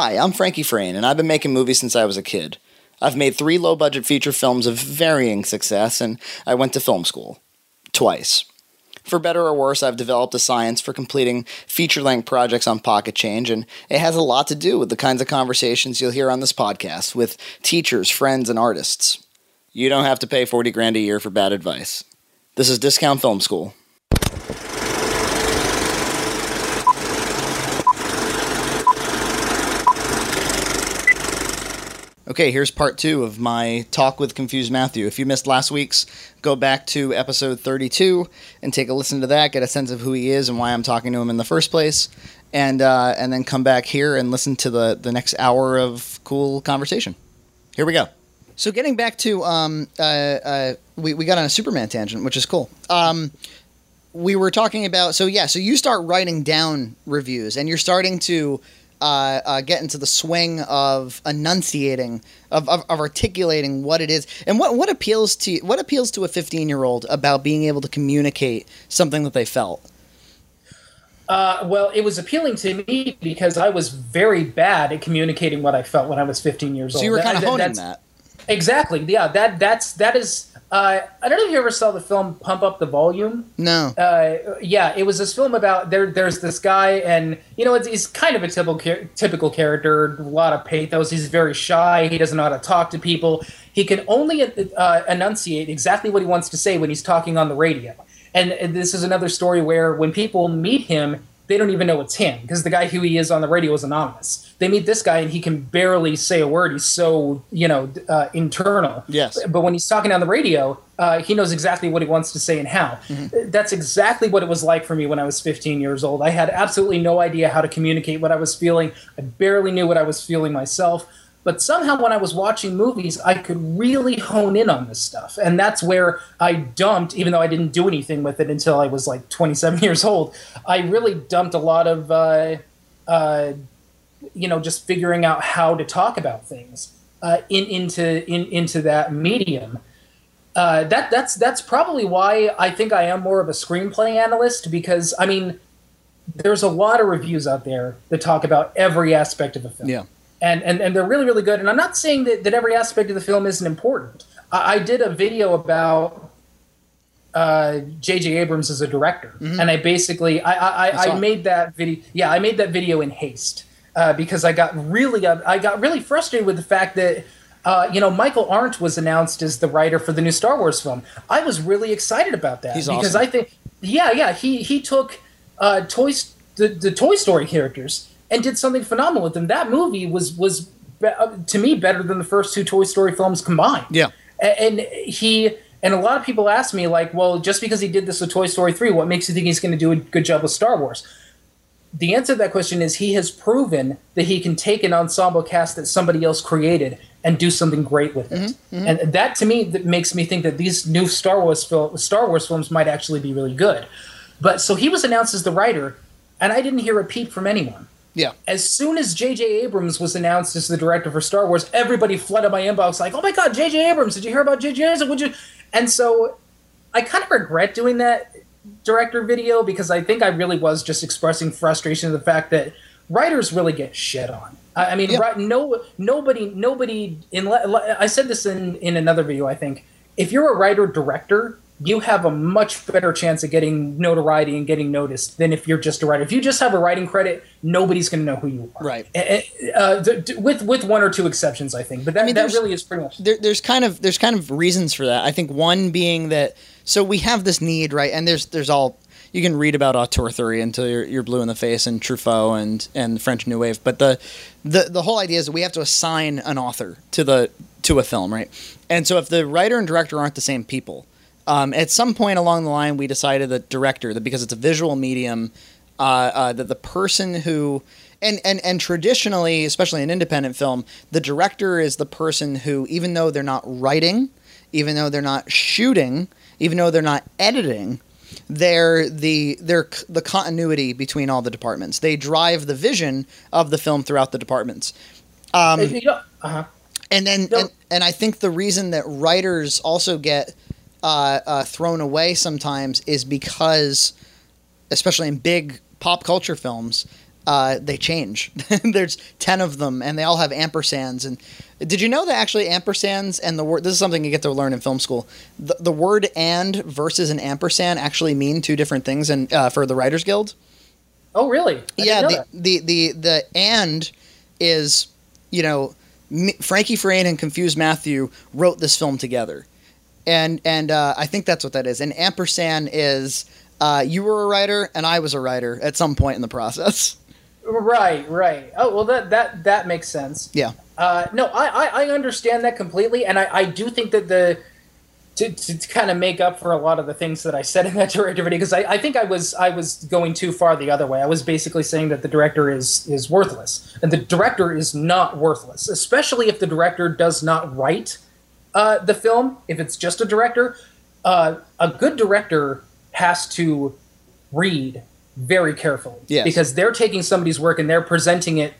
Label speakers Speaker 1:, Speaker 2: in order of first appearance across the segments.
Speaker 1: Hi, I'm Frankie Frayne, and I've been making movies since I was a kid. I've made three low budget feature films of varying success, and I went to film school. Twice. For better or worse, I've developed a science for completing feature length projects on Pocket Change, and it has a lot to do with the kinds of conversations you'll hear on this podcast with teachers, friends, and artists. You don't have to pay 40 grand a year for bad advice. This is Discount Film School. Okay, here's part two of my talk with Confused Matthew. If you missed last week's, go back to episode 32 and take a listen to that, get a sense of who he is and why I'm talking to him in the first place, and uh, and then come back here and listen to the the next hour of cool conversation. Here we go. So getting back to um, uh, uh, we we got on a Superman tangent, which is cool. Um, we were talking about so yeah, so you start writing down reviews and you're starting to uh, uh, get into the swing of enunciating, of, of, of, articulating what it is, and what what appeals to what appeals to a fifteen year old about being able to communicate something that they felt.
Speaker 2: Uh, well, it was appealing to me because I was very bad at communicating what I felt when I was 15 years old.
Speaker 1: So you were kind of honing that.
Speaker 2: Exactly. Yeah. That that's that is uh, I don't know if you ever saw the film Pump Up the Volume.
Speaker 1: No.
Speaker 2: Uh, yeah, it was this film about there. There's this guy, and you know, it's, he's kind of a typical typical character. A lot of pathos. He's very shy. He doesn't know how to talk to people. He can only uh, enunciate exactly what he wants to say when he's talking on the radio. And this is another story where when people meet him, they don't even know it's him because the guy who he is on the radio is anonymous. They meet this guy and he can barely say a word. He's so you know uh, internal.
Speaker 1: Yes.
Speaker 2: But when he's talking on the radio, uh, he knows exactly what he wants to say and how. Mm-hmm. That's exactly what it was like for me when I was 15 years old. I had absolutely no idea how to communicate what I was feeling. I barely knew what I was feeling myself. But somehow, when I was watching movies, I could really hone in on this stuff. And that's where I dumped, even though I didn't do anything with it until I was like 27 years old, I really dumped a lot of, uh, uh, you know, just figuring out how to talk about things uh, in, into, in, into that medium. Uh, that that's that's probably why I think I am more of a screenplay analyst because I mean, there's a lot of reviews out there that talk about every aspect of a film.
Speaker 1: Yeah
Speaker 2: and, and, and they're really, really good. And I'm not saying that, that every aspect of the film isn't important. I, I did a video about J.J. Uh, Abrams as a director, mm-hmm. and I basically I I, I, I made that video. Yeah, I made that video in haste uh, because I got really uh, I got really frustrated with the fact that. Uh, you know, Michael Arndt was announced as the writer for the new Star Wars film. I was really excited about that
Speaker 1: He's
Speaker 2: because
Speaker 1: awesome.
Speaker 2: I think, yeah, yeah, he he took uh, toys the, the Toy Story characters and did something phenomenal with them. That movie was was uh, to me better than the first two Toy Story films combined.
Speaker 1: Yeah,
Speaker 2: and, and he and a lot of people ask me like, well, just because he did this with Toy Story three, what makes you think he's going to do a good job with Star Wars? The answer to that question is he has proven that he can take an ensemble cast that somebody else created and do something great with it. Mm-hmm, mm-hmm. And that to me that makes me think that these new Star Wars fil- Star Wars films might actually be really good. But so he was announced as the writer, and I didn't hear a peep from anyone.
Speaker 1: Yeah.
Speaker 2: As soon as J.J. Abrams was announced as the director for Star Wars, everybody flooded my inbox like, "Oh my God, J.J. Abrams! Did you hear about J.J. Abrams? Would you?" And so, I kind of regret doing that director video because I think I really was just expressing frustration of the fact that writers really get shit on. I, I mean, yeah. right, no, nobody, nobody. In I said this in in another video. I think if you're a writer director, you have a much better chance of getting notoriety and getting noticed than if you're just a writer. If you just have a writing credit, nobody's going to know who you are.
Speaker 1: Right.
Speaker 2: Uh, with with one or two exceptions, I think. But that, I mean, that really is pretty much.
Speaker 1: There, there's kind of there's kind of reasons for that. I think one being that so we have this need, right? And there's there's all you can read about auteur theory until you're, you're blue in the face and Truffaut and and French New Wave. But the the the whole idea is that we have to assign an author to the to a film, right? And so if the writer and director aren't the same people um, at some point along the line, we decided that director, that because it's a visual medium, uh, uh, that the person who and, and and traditionally, especially in independent film, the director is the person who, even though they're not writing, even though they're not shooting, even though they're not editing, they're the they're the continuity between all the departments. They drive the vision of the film throughout the departments. Um,
Speaker 2: uh-huh.
Speaker 1: And then and, and I think the reason that writers also get uh, uh, thrown away sometimes is because, especially in big pop culture films, uh, they change. There's ten of them, and they all have ampersands. And did you know that actually ampersands and the word this is something you get to learn in film school. The, the word "and" versus an ampersand actually mean two different things. And uh, for the Writers Guild,
Speaker 2: Oh, really? I
Speaker 1: yeah, the, the the the and is you know M- Frankie Frayne and Confused Matthew wrote this film together, and and uh, I think that's what that is. And ampersand is uh, you were a writer and I was a writer at some point in the process.
Speaker 2: Right, right. Oh, well, that that that makes sense.
Speaker 1: Yeah,
Speaker 2: Uh, no, I, I I understand that completely, and I, I do think that the to, to kind of make up for a lot of the things that I said in that director video because I, I think I was I was going too far the other way. I was basically saying that the director is is worthless, and the director is not worthless, especially if the director does not write uh, the film. If it's just a director, uh, a good director has to read very carefully
Speaker 1: Yes.
Speaker 2: because they're taking somebody's work and they're presenting it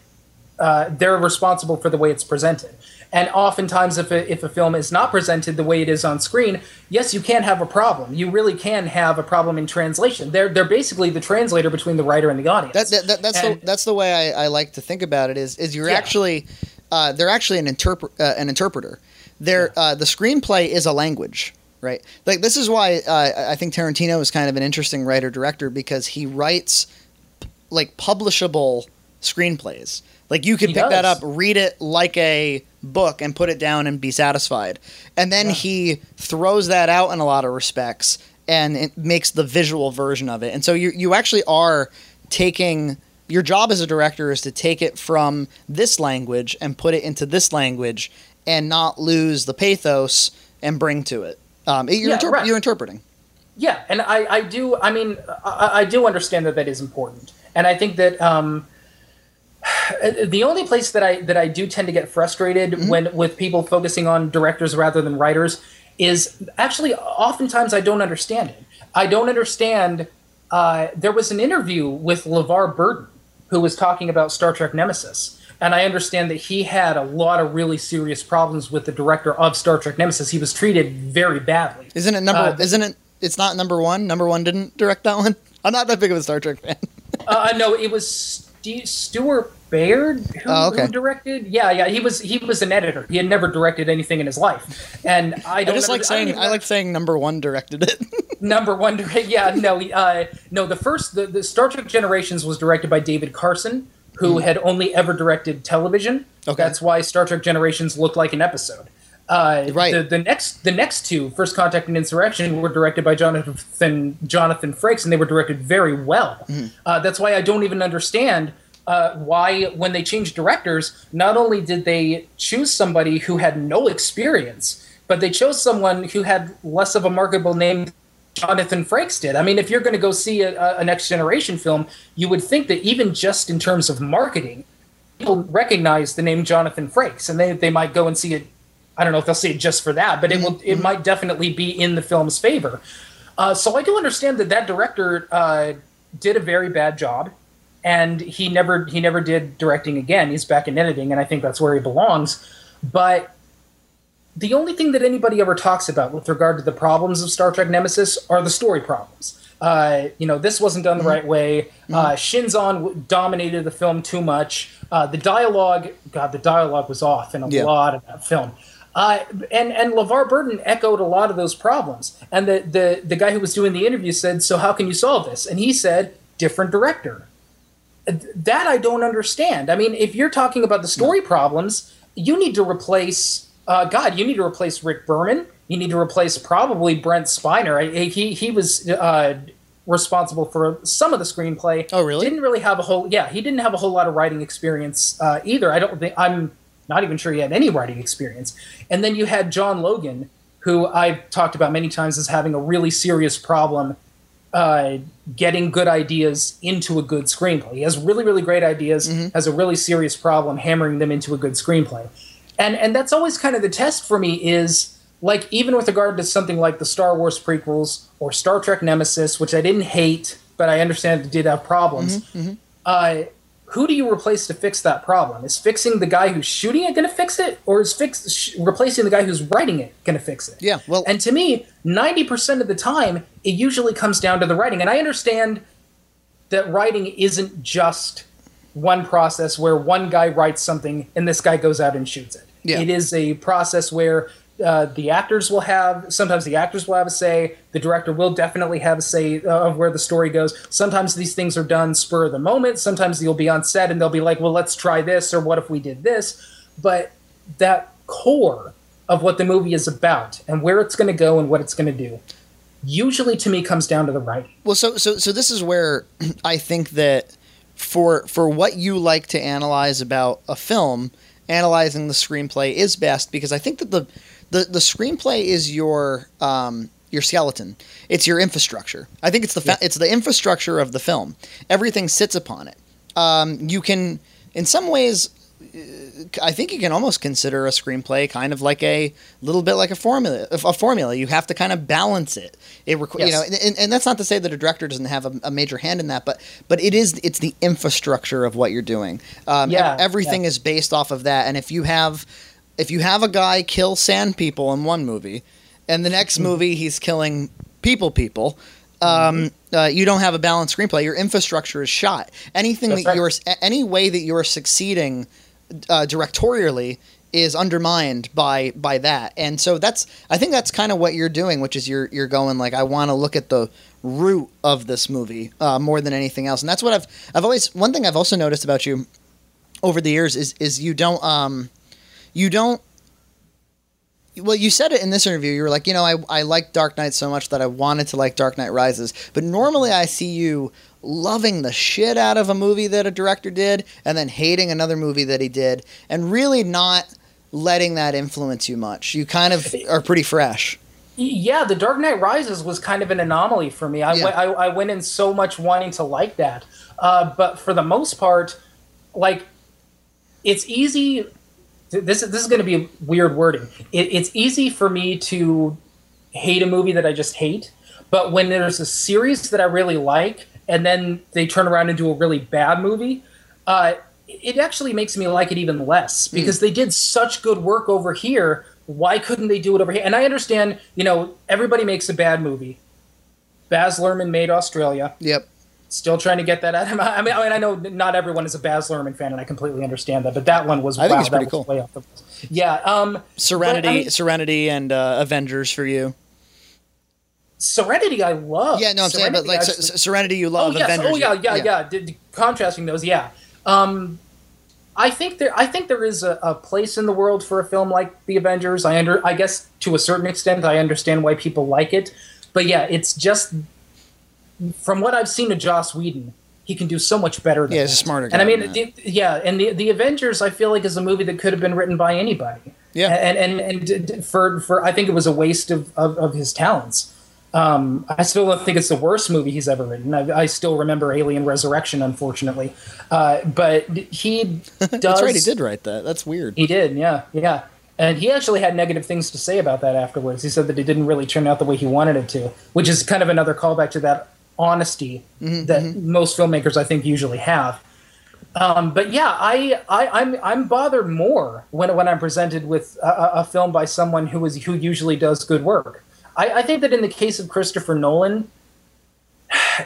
Speaker 2: uh, they're responsible for the way it's presented. And oftentimes, if a, if a film is not presented the way it is on screen, yes, you can have a problem. You really can have a problem in translation. They're they're basically the translator between the writer and the audience.
Speaker 1: that, that, that that's
Speaker 2: And-
Speaker 1: the that's the way I, I like to think about it. Is is you're
Speaker 2: Yeah.
Speaker 1: actually uh, they're actually an interpre- uh, an interpreter. They're uh, the screenplay is a language. Right, like this is why uh, I think Tarantino is kind of an interesting writer director because he writes like publishable screenplays. Like you can
Speaker 2: He
Speaker 1: pick that up, read it like a book, and put it down and be satisfied. And then
Speaker 2: Yeah.
Speaker 1: he throws that out in a lot of respects and it makes the visual version of it. And so you you actually are taking your job as a director is to take it from this language and put it into this language and not lose the pathos and bring to it. Um, you're,
Speaker 2: Yeah,
Speaker 1: interp-
Speaker 2: right.
Speaker 1: you're interpreting.
Speaker 2: Yeah, and I, I do. I mean, I, I do understand that that is important, and I think that um, the only place that I that I do tend to get frustrated when with people focusing on directors rather than writers is actually oftentimes I don't understand it. I don't understand. Uh, there was an interview with LeVar Burton who was talking about Star Trek Nemesis. And I understand that he had a lot of really serious problems with the director of Star Trek Nemesis. He was treated very badly.
Speaker 1: Isn't it number?
Speaker 2: Uh,
Speaker 1: isn't it? It's not number one. Number one didn't direct that one. I'm not that big of a Star Trek fan.
Speaker 2: Uh, no, it was Stu- Stuart Baird who,
Speaker 1: Oh, okay.
Speaker 2: who directed. Yeah, yeah, he was he was an editor. He had never directed anything in his life, and I
Speaker 1: I
Speaker 2: don't.
Speaker 1: I
Speaker 2: just
Speaker 1: like saying
Speaker 2: even
Speaker 1: I like saying number one directed it.
Speaker 2: number one. direct- Yeah, no, uh, no. The first the, the Star Trek Generations was directed by David Carson, who had only ever directed television.
Speaker 1: Hmm. Okay.
Speaker 2: That's why Star Trek Generations looked like an episode. Uh,
Speaker 1: Right.
Speaker 2: The, the next the next two, First Contact and Insurrection, were directed by Jonathan Jonathan Frakes, and they were directed very well.
Speaker 1: Mm-hmm.
Speaker 2: Uh, that's why I don't even understand uh, why, when they changed directors, not only did they choose somebody who had no experience, but they chose someone who had less of a marketable name. Jonathan Frakes did. I mean, if you're going to go see a, a- next generation film, you would think that even just in terms of marketing, people recognize the name Jonathan Frakes, and they, they might go and see it. I don't know if they'll see it just for that, but it will. It might definitely be in the film's favor. Uh, so I do understand that that director uh, did a very bad job, and he never he never did directing again. He's back in editing, and I think that's where he belongs. But the only thing that anybody ever talks about with regard to the problems of Star Trek Nemesis are the story problems. Uh, you know, this wasn't done the right way. Uh, Shinzon dominated the film too much. Uh, the dialogue, God, the dialogue was off in a
Speaker 1: Yeah.
Speaker 2: lot of that film. Uh, and and LeVar Burton echoed a lot of those problems. And the, the the guy who was doing the interview said, "So how can you solve this?" And he said, "Different director." that I don't understand. I mean, if you're talking about the story problems, you need to replace. Uh, God, you need to replace Rick Berman. You need to replace probably Brent Spiner. I, he he was uh, responsible for some of the screenplay.
Speaker 1: Oh, really?
Speaker 2: Didn't really have a whole. Yeah, he didn't have a whole lot of writing experience uh, either. I don't think. I'm not even sure he had any writing experience. And then you had John Logan, who I've talked about many times as having a really serious problem uh, getting good ideas into a good screenplay. He has really, really great ideas, has a really serious problem hammering them into a good screenplay. And and that's always kind of the test for me is like even with regard to something like the Star Wars prequels or Star Trek Nemesis, which I didn't hate, but I understand it did have problems. Uh, who do you replace to fix that problem? Is fixing the guy who's shooting it going to fix it, or is fix sh- replacing the guy who's writing it going to fix it?
Speaker 1: Yeah, well-
Speaker 2: and to me, ninety percent of the time, it usually comes down to the writing. And I understand that writing isn't just one process where one guy writes something and this guy goes out and shoots it.
Speaker 1: Yeah.
Speaker 2: It is a process where uh, the actors will have sometimes the actors will have a say the director will definitely have a say uh, of where the story goes. Sometimes these things are done spur of the moment. Sometimes you'll be on set and they'll be like well let's try this or what if we did this? But that core of what the movie is about and where it's going to go and what it's going to do usually to me comes down to the writing.
Speaker 1: Well, so so so this is where I think that for for what you like to analyze about a film, analyzing the screenplay is best because I think that the the, the screenplay is your um, your skeleton. It's your infrastructure. I think it's the fa- it's the infrastructure of the film. Everything sits upon it. Um, you can, in some ways, I think you can almost consider a screenplay kind of like a little bit like a formula. A formula. You have to kind of balance it. It requ- you know, and, and that's not to say that a director doesn't have a, a major hand in that, but but it is it's the infrastructure of what you're doing. Um,
Speaker 2: Yeah,
Speaker 1: everything
Speaker 2: yeah.
Speaker 1: is based off of that. And if you have if you have a guy kill sand people in one movie, and the next movie he's killing people people. Um,
Speaker 2: Mm-hmm.
Speaker 1: uh, you don't have a balanced screenplay. Your infrastructure is shot. Anything
Speaker 2: That's
Speaker 1: that
Speaker 2: right.
Speaker 1: you're, any way that you're succeeding uh, directorially is undermined by by that. And so that's I think that's kind of what you're doing, which is you're you're going like I want to look at the root of this movie uh, more than anything else. And that's what I've I've always one thing I've also noticed about you over the years is is you don't um you don't well you said it in this interview you were like you know I, I like dark knight so much that i wanted to like dark knight rises but normally i see you loving the shit out of a movie that a director did and then hating another movie that he did and really not letting that influence you much you kind of are pretty fresh
Speaker 2: Yeah, The Dark Knight Rises was kind of an anomaly for me. I,
Speaker 1: Yeah.
Speaker 2: went, I, I went in so much wanting to like that, uh, but for the most part, like it's easy. This is this is going to be weird wording. It, it's easy for me to hate a movie that I just hate, but when there's a series that I really like, and then they turn around and do a really bad movie, uh, it actually makes me like it even less because they did such good work over here. Why couldn't they do it over here? And I understand, you know, everybody makes a bad movie. Baz Luhrmann made Australia.
Speaker 1: yep
Speaker 2: Still trying to get that out. I mean, I mean, I know not everyone is a Baz Luhrmann fan, and I completely understand that. But that one was.
Speaker 1: I think it's pretty cool.
Speaker 2: Way off the, yeah. Um,
Speaker 1: serenity
Speaker 2: But, I mean-
Speaker 1: serenity and uh, avengers for you
Speaker 2: Serenity, I love.
Speaker 1: yeah no i'm saying but like
Speaker 2: actually-
Speaker 1: serenity you love
Speaker 2: oh yes,
Speaker 1: avengers
Speaker 2: oh yeah, yeah, yeah. D- d- contrasting those, yeah. Um, I think there, I think there is a, a place in the world for a film like the Avengers. I under, I guess to a certain extent, I understand why people like it, but yeah, it's just from what I've seen of Joss Whedon, he can do so much better. Than
Speaker 1: Yeah, he's smarter
Speaker 2: And I mean, the, yeah, and the the Avengers, I feel like is a movie that could have been written by anybody.
Speaker 1: Yeah.
Speaker 2: and and and for for I think it was a waste of of, of his talents. Um, I still don't think it's the worst movie he's ever written. I, I still remember Alien Resurrection, unfortunately, uh, but he does.
Speaker 1: that's right he did write that that's weird
Speaker 2: He did, yeah, yeah. And he actually had negative things to say about that afterwards. He said that it didn't really turn out the way he wanted it to, which is kind of another callback to that honesty that most filmmakers, I think, usually have. Um, but yeah, I, I I'm I'm bothered more when when I'm presented with a, a- a film by someone who is who usually does good work. I, I think that in the case of Christopher Nolan,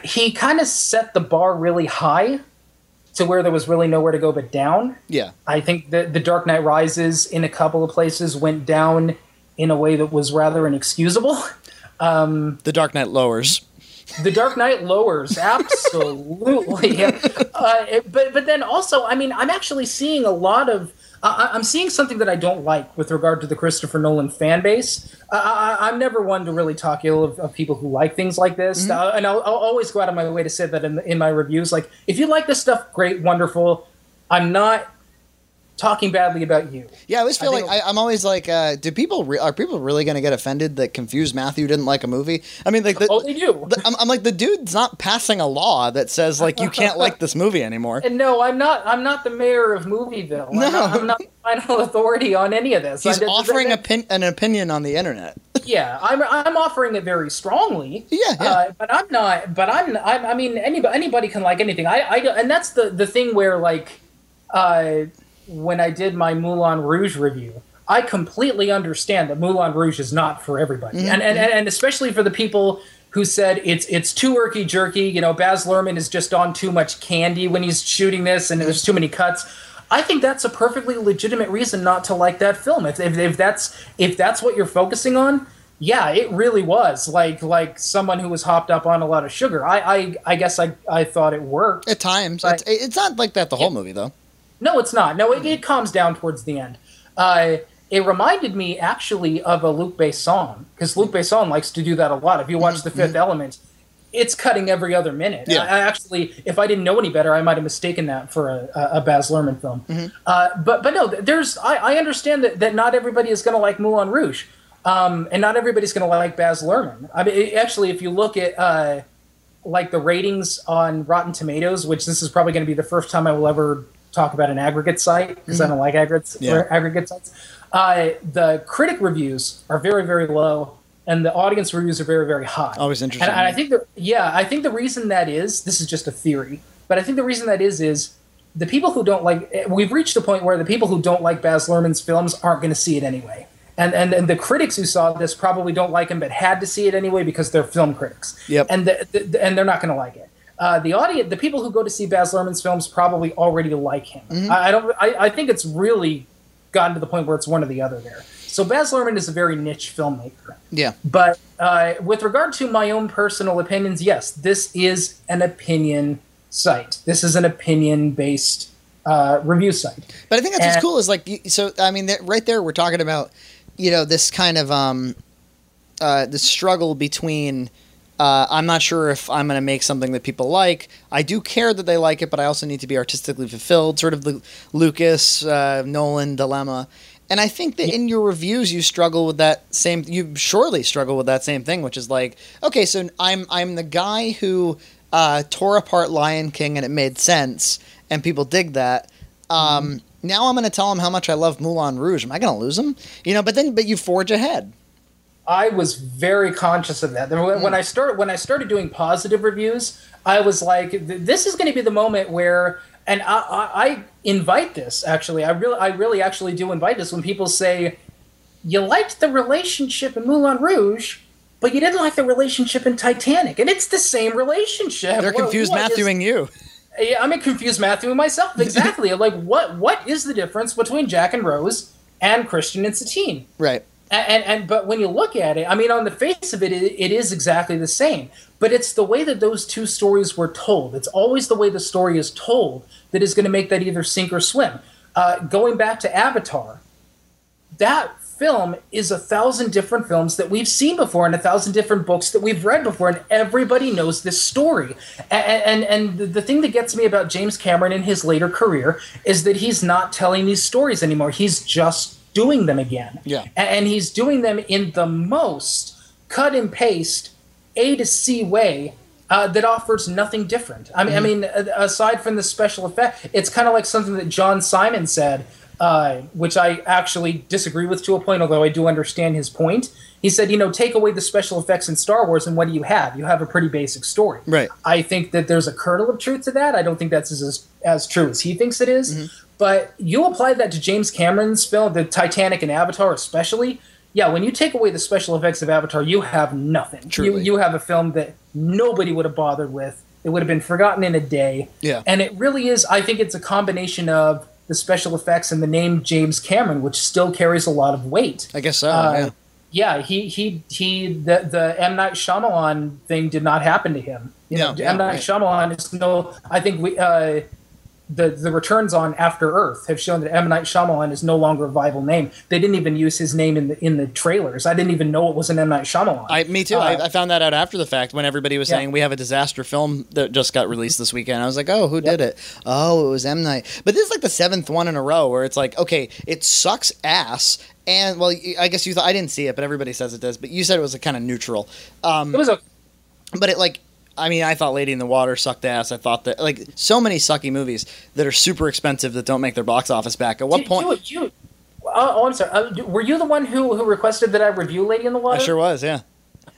Speaker 2: he kind of set the bar really high to where there was really nowhere to go but down.
Speaker 1: yeah
Speaker 2: I think that The Dark Knight Rises in a couple of places went down in a way that was rather inexcusable.
Speaker 1: the dark knight lowers
Speaker 2: The Dark Knight lowers, absolutely. uh, it- but but then also, I mean, I'm actually seeing a lot of. I I'm seeing something that I don't like with regard to the Christopher Nolan fan base. I, I, I'm never one to really talk ill of, of people who like things like this, uh, and I'll, I'll always go out of my way to say that in, in my reviews. Like, if you like this stuff, great, wonderful. I'm not talking badly about you.
Speaker 1: Yeah, I always feel
Speaker 2: I
Speaker 1: like I, I'm always like, uh, do people re- are people really going to get offended that confused Matthew didn't like a movie? I mean, like, the,
Speaker 2: Oh, they do.
Speaker 1: the- I'm, I'm like the dude's not passing a law that says like you can't like this movie anymore.
Speaker 2: And no, I'm not. I'm not the mayor of Movieville. No, I'm
Speaker 1: No.
Speaker 2: not, I'm not the final authority on any of this.
Speaker 1: He's
Speaker 2: I-
Speaker 1: offering opin- an opinion on the internet.
Speaker 2: yeah, I'm I'm offering it very strongly.
Speaker 1: Yeah, yeah.
Speaker 2: Uh, but I'm not. But I'm. I'm I mean, anybody anybody can like anything. I, I and that's the the thing where like, uh, when I did my Moulin Rouge review, I completely understand that Moulin Rouge is not for everybody,
Speaker 1: Mm-hmm.
Speaker 2: and, and and especially for the people who said it's it's too irky jerky. You know, Baz Luhrmann is just on too much candy when he's shooting this, and there's too many cuts. I think that's a perfectly legitimate reason not to like that film. If, if, if that's if that's what you're focusing on, yeah, it really was like like someone who was hopped up on a lot of sugar. I I, I guess I, I thought it worked
Speaker 1: at times. It's, it's not like that the whole
Speaker 2: yeah.
Speaker 1: movie though.
Speaker 2: No, it's not. No, it, it calms down towards the end. Uh, it reminded me actually of a Luc Besson because Luc Besson likes to do that a lot. If you watch The 5th mm-hmm. Element, it's cutting every other minute. Yeah. I, I, actually, if I didn't know any better, I might have mistaken that for a, a Baz Luhrmann film. Mm-hmm. Uh, but but no, there's I, I understand that, that not everybody is going to like Moulin Rouge, um, and not everybody's going to like Baz Luhrmann. I mean, it, actually, if you look at uh, like the ratings on Rotten Tomatoes, which this is probably going to be the first time I will ever talk about an aggregate site because mm-hmm. I don't like aggregates yeah. aggregate sites. Uh, the critic reviews are very very low, and the audience reviews are very very high.
Speaker 1: Always interesting.
Speaker 2: And, and I think that yeah, I think the reason that is this is just a theory, but I think the reason that is is the people who don't like we've reached a point where the people who don't like Baz Luhrmann's films aren't going to see it anyway. And, and and the critics who saw this probably don't like him, but had to see it anyway because they're film critics.
Speaker 1: Yep.
Speaker 2: And the, the, and they're not going to like it uh, the audience, the people who go to see Baz Luhrmann's films probably already like him. Mm-hmm. I, I, don't. I, I, think it's really gotten to the point where it's one or the other there. So Baz Luhrmann is a very niche filmmaker.
Speaker 1: Yeah.
Speaker 2: But uh, with regard to my own personal opinions, yes, this is an opinion site. This is an opinion based uh, review site.
Speaker 1: But I think that's and, what's cool is like so. I mean, right there, we're talking about you know this kind of um, uh, the struggle between uh, I'm not sure if I'm going to make something that people like. I do care that they like it, but I also need to be artistically fulfilled, sort of the Lucas uh, Nolan dilemma. And I think that in your reviews, you struggle with that same. You surely struggle with that same thing, which is like, okay, so I'm I'm the guy who uh, tore apart Lion King and it made sense, and people dig that. Um, mm-hmm. Now I'm going to tell them how much I love Moulin Rouge. Am I going to lose them? You know, but then but you forge ahead.
Speaker 2: I was very conscious of that. When, when hmm. I started when I started doing positive reviews, I was like, "This is going to be the moment where." And I, I, I invite this actually. I really, I really actually do invite this when people say, "You liked the relationship in Moulin Rouge." But you didn't like the relationship in Titanic, and it's the same relationship.
Speaker 1: They're confused what, Matthewing is, you.
Speaker 2: Yeah, I'm confused Matthewing myself. Exactly. like, what what is the difference between Jack and Rose and Christian and Satine?
Speaker 1: Right
Speaker 2: and, and but when you look at it, I mean, on the face of it, it, it is exactly the same. But it's the way that those two stories were told. It's always the way the story is told that is going to make that either sink or swim. Uh, going back to Avatar, that film is a thousand different films that we've seen before and a thousand different books that we've read before, and everybody knows this story. And, and, and the thing that gets me about James Cameron in his later career is that he's not telling these stories anymore. He's just doing them again.
Speaker 1: Yeah.
Speaker 2: And he's doing them in the most cut and paste A to C way uh, that offers nothing different. I mean, mm-hmm. I mean, aside from the special effect, it's kind of like something that John Simon said, uh, which I actually disagree with to a point, although I do understand his point. He said, you know, take away the special effects in Star Wars, and what do you have? You have a pretty basic story.
Speaker 1: Right.
Speaker 2: I think that there's a kernel of truth to that. I don't think that's as as true as he thinks it is. Mm-hmm. But you apply that to James Cameron's film, the Titanic and Avatar, especially. Yeah, when you take away the special effects of Avatar, you have nothing. You, you have a film that nobody would have bothered with. It would have been forgotten in a day.
Speaker 1: Yeah.
Speaker 2: And it really is, I think it's a combination of the special effects and the name James Cameron, which still carries a lot of weight.
Speaker 1: I guess so. Uh, yeah.
Speaker 2: Yeah, he he he. The the M Night Shyamalan thing did not happen to him. You no, know, yeah, M Night right. Shyamalan is no. I think we. Uh, the the returns on After Earth have shown that M Night Shyamalan is no longer a viable name. They didn't even use his name in the in the trailers. I didn't even know it was an M Night Shyamalan.
Speaker 1: I, me too. Uh, I, I, found that out after the fact when everybody was yeah. saying we have a disaster film that just got released this weekend. I was like, oh, who yep. did it? Oh, it was M Night. But this is like the seventh one in a row where it's like, okay, it sucks ass. And well, I guess you thought I didn't see it, but everybody says it does. But you said it was a kind of neutral. Um,
Speaker 2: it was a.
Speaker 1: But it like I mean, I thought Lady in the Water sucked ass. I thought that like so many sucky movies that are super expensive that don't make their box office back. At what point?
Speaker 2: You, you, oh, oh, I'm sorry. Uh, were you the one who who requested that I review Lady in the Water?
Speaker 1: I sure was. Yeah.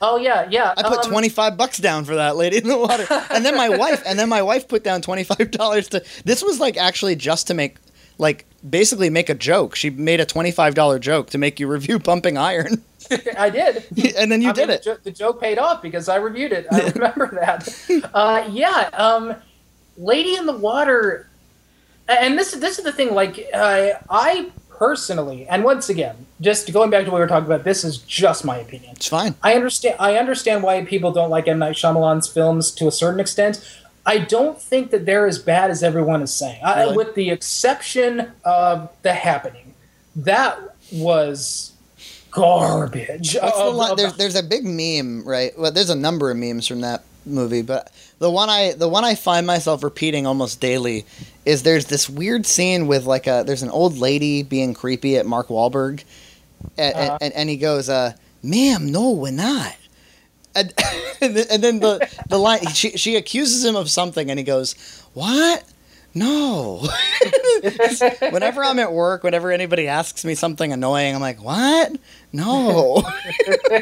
Speaker 2: Oh yeah, yeah.
Speaker 1: I put um, twenty five bucks down for that Lady in the Water, and then my wife, and then my wife put down twenty five dollars to. This was like actually just to make like basically make a joke. She made a twenty five dollar joke to make you review Pumping Iron.
Speaker 2: I did.
Speaker 1: and then you
Speaker 2: I
Speaker 1: did
Speaker 2: mean,
Speaker 1: it.
Speaker 2: The, jo- the joke paid off because I reviewed it. I remember that. Uh, yeah, um, Lady in the Water, and this this is the thing. Like, uh, I personally, and once again, just going back to what we were talking about, this is just my opinion.
Speaker 1: It's fine.
Speaker 2: I understand. I understand why people don't like M Night Shyamalan's films to a certain extent. I don't think that they're as bad as everyone is saying, I, with the exception of The Happening. That was garbage.
Speaker 1: What's the
Speaker 2: Of-
Speaker 1: line?
Speaker 2: of-
Speaker 1: There's there's a big meme, right? Well, there's a number of memes from that movie, but the one I the one I find myself repeating almost daily is there's this weird scene with like a there's an old lady being creepy at Mark Wahlberg, and,
Speaker 2: Uh-huh.
Speaker 1: and, and he goes, uh, "Ma'am, no, we're not." And, and then the the line she she accuses him of something, and he goes, "What? No." whenever I'm at work, whenever anybody asks me something annoying, I'm like, "What? No."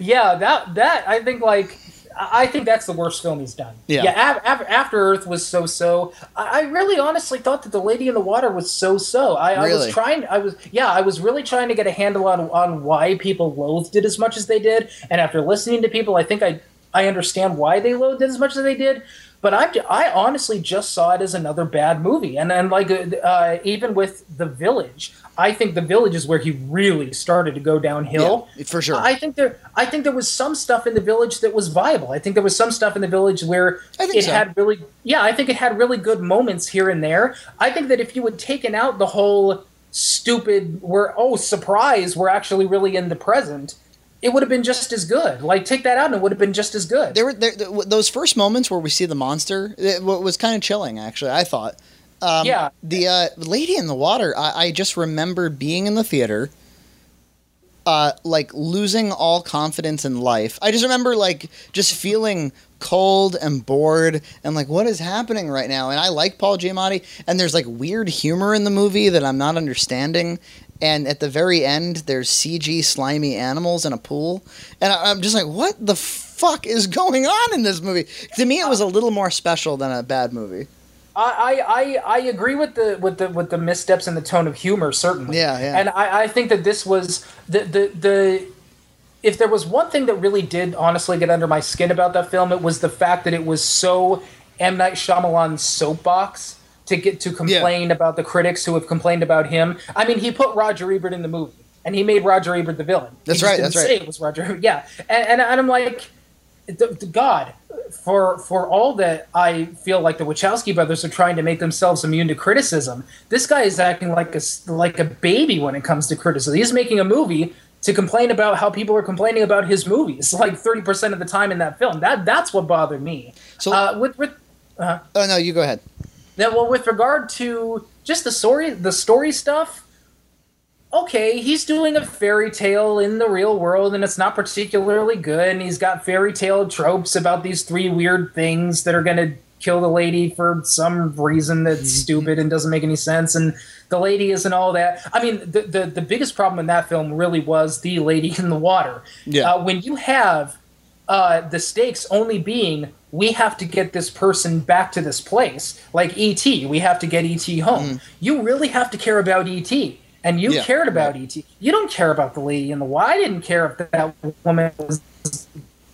Speaker 2: yeah, that that I think like I think that's the worst film he's done.
Speaker 1: Yeah.
Speaker 2: yeah. Af- af- After Earth was so so. I I really honestly thought that the Lady in the Water was so so. I, I
Speaker 1: Really?
Speaker 2: was trying. I was yeah. I was really trying to get a handle on on why people loathed it as much as they did. And after listening to people, I think I I understand why they loathed it as much as they did. But I, I honestly just saw it as another bad movie, and and like uh, even with the Village, I think the Village is where he really started to go downhill.
Speaker 1: Yeah, for sure.
Speaker 2: I think there I think there was some stuff in the village that was viable. I think there was some stuff in the village where it
Speaker 1: so.
Speaker 2: had really yeah, I think it had really good moments here and there. I think that if you had taken out the whole stupid we're oh surprise, we're actually really in the present, it would have been just as good. Like take that out and it would have been just as good.
Speaker 1: there were there, th- those first moments where we see the monster. It was kind of chilling, actually. I thought. Um,
Speaker 2: Yeah.
Speaker 1: The uh, lady in the water. I, I just remember being in the theater, uh, like losing all confidence in life. I just remember like just feeling cold and bored and like what is happening right now. And I like Paul Giamatti, and there's like weird humor in the movie that I'm not understanding. And at the very end, there's CG slimy animals in a pool, and I, I'm just like, what the fuck is going on in this movie? To me, it was a little more special than a bad movie.
Speaker 2: I, I, I agree with the with the with the missteps and the tone of humor certainly.
Speaker 1: Yeah, yeah.
Speaker 2: And I, I think that this was the the the if there was one thing that really did honestly get under my skin about that film, it was the fact that it was so M Night Shyamalan's soapbox to get to complain about the critics who have complained about him. I mean, he put Roger Ebert in the movie, and he made Roger Ebert the villain.
Speaker 1: That's right,
Speaker 2: Didn't
Speaker 1: that's
Speaker 2: say
Speaker 1: right.
Speaker 2: it was Roger. Yeah, and, and and I'm like, the, the God, for for all that I feel like the Wachowski brothers are trying to make themselves immune to criticism, this guy is acting like a like a baby when it comes to criticism. He's making a movie to complain about how people are complaining about his movies, like thirty percent of the time in that film. That that's what bothered me.
Speaker 1: So-
Speaker 2: uh, with with
Speaker 1: Oh no, you go ahead.
Speaker 2: That well, with regard to just the story, the story stuff. Okay, he's doing a fairy tale in the real world, and it's not particularly good. And he's got fairy tale tropes about these three weird things that are going to kill the lady for some reason that's stupid and doesn't make any sense. And the lady isn't all that. I mean, the the, the biggest problem in that film really was the lady in the water.
Speaker 1: Yeah.
Speaker 2: Uh, when you have uh, the stakes only being we have to get this person back to this place, like ET. We have to get ET home. You really have to care about ET, and you
Speaker 1: Mm. Yeah,
Speaker 2: cared about ET. You don't care about the lady in the wall. I didn't care if that woman was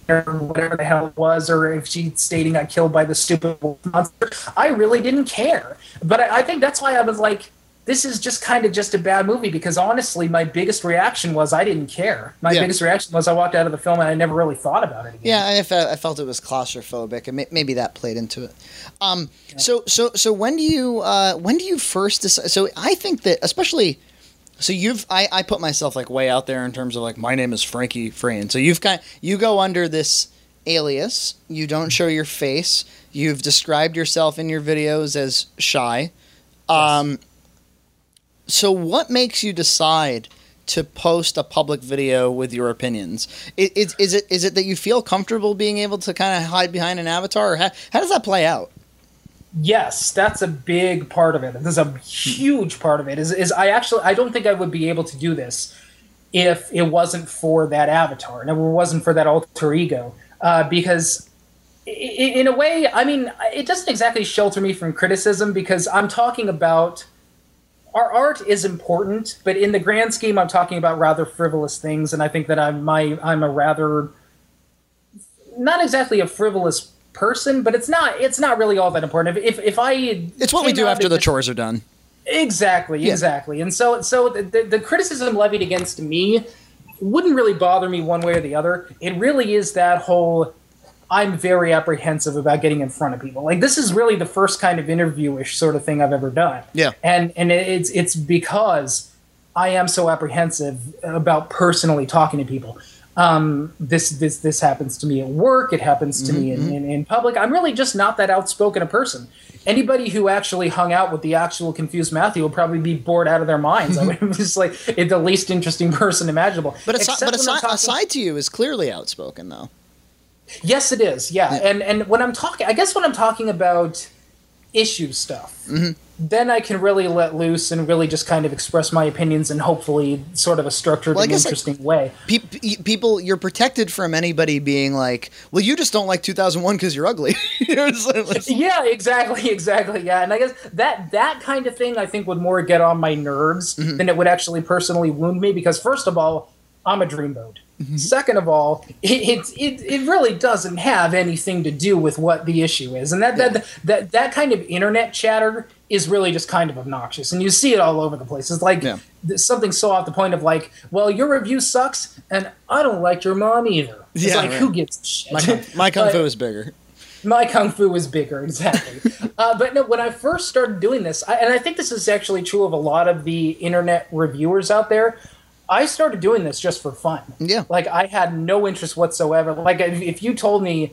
Speaker 2: or whatever the hell it was, or if she stating got killed by the stupid monster. I really didn't care. But I, I think that's why I was like, this is just kind of just a bad movie because honestly, my biggest reaction was I didn't care. My
Speaker 1: Yeah.
Speaker 2: biggest reaction was I walked out of the film and I never really thought about it again.
Speaker 1: Yeah, I, felt it was claustrophobic, and maybe that played into it. Um, so so so when do you uh, when do you first decide? So I think that especially. So you've I, I put myself like way out there in terms of like my name is Frankie Frayne. So you've got you go under this alias. You don't show your face. You've described yourself in your videos as shy. Um, so what makes you decide to post a public video with your opinions? Is, is it is it that you feel comfortable being able to kind of hide behind an avatar, or how, how does that play out?
Speaker 2: Yes, that's a big part of it. There's a huge part of it. Is is I actually I don't think I would be able to do this if it wasn't for that avatar and it wasn't for that alter ego. Uh, because in a way, I mean, it doesn't exactly shelter me from criticism because I'm talking about our art is important, but in the grand scheme, I'm talking about rather frivolous things, and I think that I'm my I'm a rather not exactly a frivolous person, but it's not it's not really all that important. If if, if I
Speaker 1: it's what we do after the chores are done.
Speaker 2: Exactly, yeah. exactly. And so so the, the criticism levied against me wouldn't really bother me one way or the other. It really is that whole I'm very apprehensive about getting in front of people. Like this is really the first kind of interviewish sort of thing I've ever done.
Speaker 1: Yeah.
Speaker 2: And and it's it's because I am so apprehensive about personally talking to people. Um, this this this happens to me at work. It happens to mm-hmm. me in, mm-hmm. in, in public. I'm really just not that outspoken a person. Anybody who actually hung out with the actual confused Matthew would probably be bored out of their minds. I mean, just like the least interesting person imaginable.
Speaker 1: But, aside, but aside, talking, aside to you is clearly outspoken, though.
Speaker 2: Yes, it is. Yeah. yeah. And and when I'm talking, I guess when I'm talking about issue stuff, mm-hmm. then I can really let loose and really just kind of express my opinions in hopefully sort of a structured well, and interesting like, way.
Speaker 1: Pe- people, you're protected from anybody being like, "Well, you just don't like 2001 because you're ugly."
Speaker 2: yeah, exactly, exactly. Yeah, and I guess that that kind of thing I think would more get on my nerves mm-hmm. than it would actually personally wound me because first of all, I'm a dreamboat. Mm-hmm. Second of all, it, it, it really doesn't have anything to do with what the issue is, and that yeah. that, that that kind of internet chatter is really just kind of obnoxious, and you see it all over the place. It's like yeah. something so off the point of like, well, your review sucks, and I don't like your mom either. It's yeah, like right. who gives shit?
Speaker 1: My, my kung fu is bigger.
Speaker 2: My kung fu is bigger, exactly. uh, but no, when I first started doing this, I, and I think this is actually true of a lot of the internet reviewers out there. I started doing this just for fun.
Speaker 1: Yeah.
Speaker 2: Like I had no interest whatsoever. Like if you told me,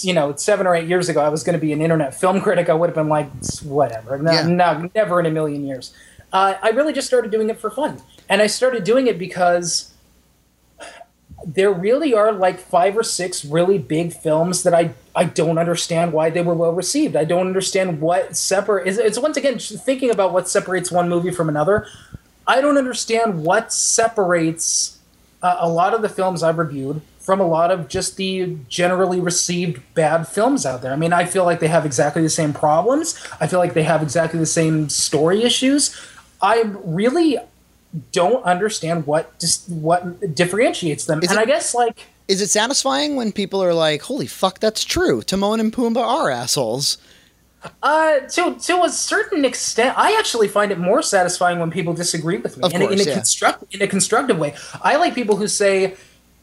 Speaker 2: you know, seven or eight years ago I was going to be an internet film critic, I would have been like, whatever. No, yeah. no never in a million years. Uh, I really just started doing it for fun, and I started doing it because there really are like five or six really big films that I I don't understand why they were well received. I don't understand what separate. It's, it's once again thinking about what separates one movie from another. I don't understand what separates uh, a lot of the films I've reviewed from a lot of just the generally received bad films out there. I mean, I feel like they have exactly the same problems. I feel like they have exactly the same story issues. I really don't understand what just what differentiates them. Is and it, I guess like
Speaker 1: is it satisfying when people are like, "Holy fuck, that's true. Timon and Pumbaa are assholes."
Speaker 2: Uh, to to a certain extent, I actually find it more satisfying when people disagree with me
Speaker 1: of
Speaker 2: in,
Speaker 1: course,
Speaker 2: in a
Speaker 1: yeah.
Speaker 2: construct in a constructive way. I like people who say,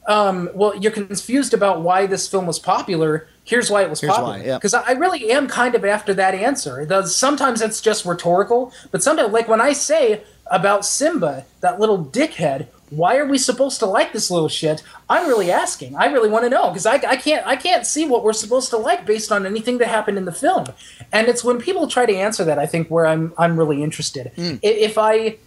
Speaker 2: um, "Well, you're confused about why this film was popular. Here's why it was
Speaker 1: Here's
Speaker 2: popular." Because
Speaker 1: yeah.
Speaker 2: I really am kind of after that answer. It does, sometimes it's just rhetorical, but sometimes, like when I say about Simba, that little dickhead, why are we supposed to like this little shit? I'm really asking. I really want to know because I, I can't I can't see what we're supposed to like based on anything that happened in the film. And it's when people try to answer that I think where I'm I'm really interested. Mm. If I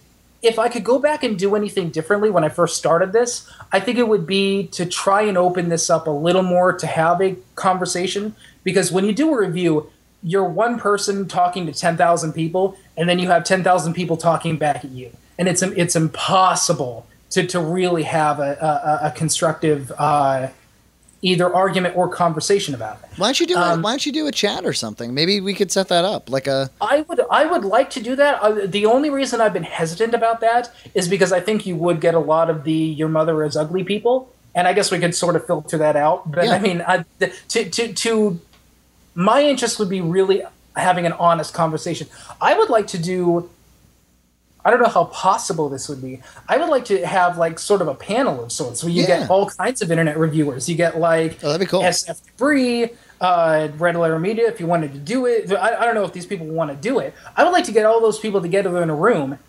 Speaker 2: if I could go back and do anything differently when I first started this, I think it would be to try and open this up a little more to have a conversation because when you do a review, you're one person talking to 10,000 people and then you have 10,000 people talking back at you. And it's it's impossible to, to really have a, a, a constructive uh, either argument or conversation about it.
Speaker 1: Why don't you do um, a, Why don't you do a chat or something? Maybe we could set that up, like a.
Speaker 2: I would I would like to do that. Uh, the only reason I've been hesitant about that is because I think you would get a lot of the "your mother is ugly" people, and I guess we could sort of filter that out. But yeah. I mean, I, to to to my interest would be really having an honest conversation. I would like to do I don't know how possible this would be. I would like to have like sort of a panel of sorts where you yeah. get all kinds of internet reviewers. You get like
Speaker 1: oh, that'd be cool.
Speaker 2: SF Debris, uh, Red Letter Media, if you wanted to do it. I, I don't know if these people want to do it. I would like to get all those people together in a room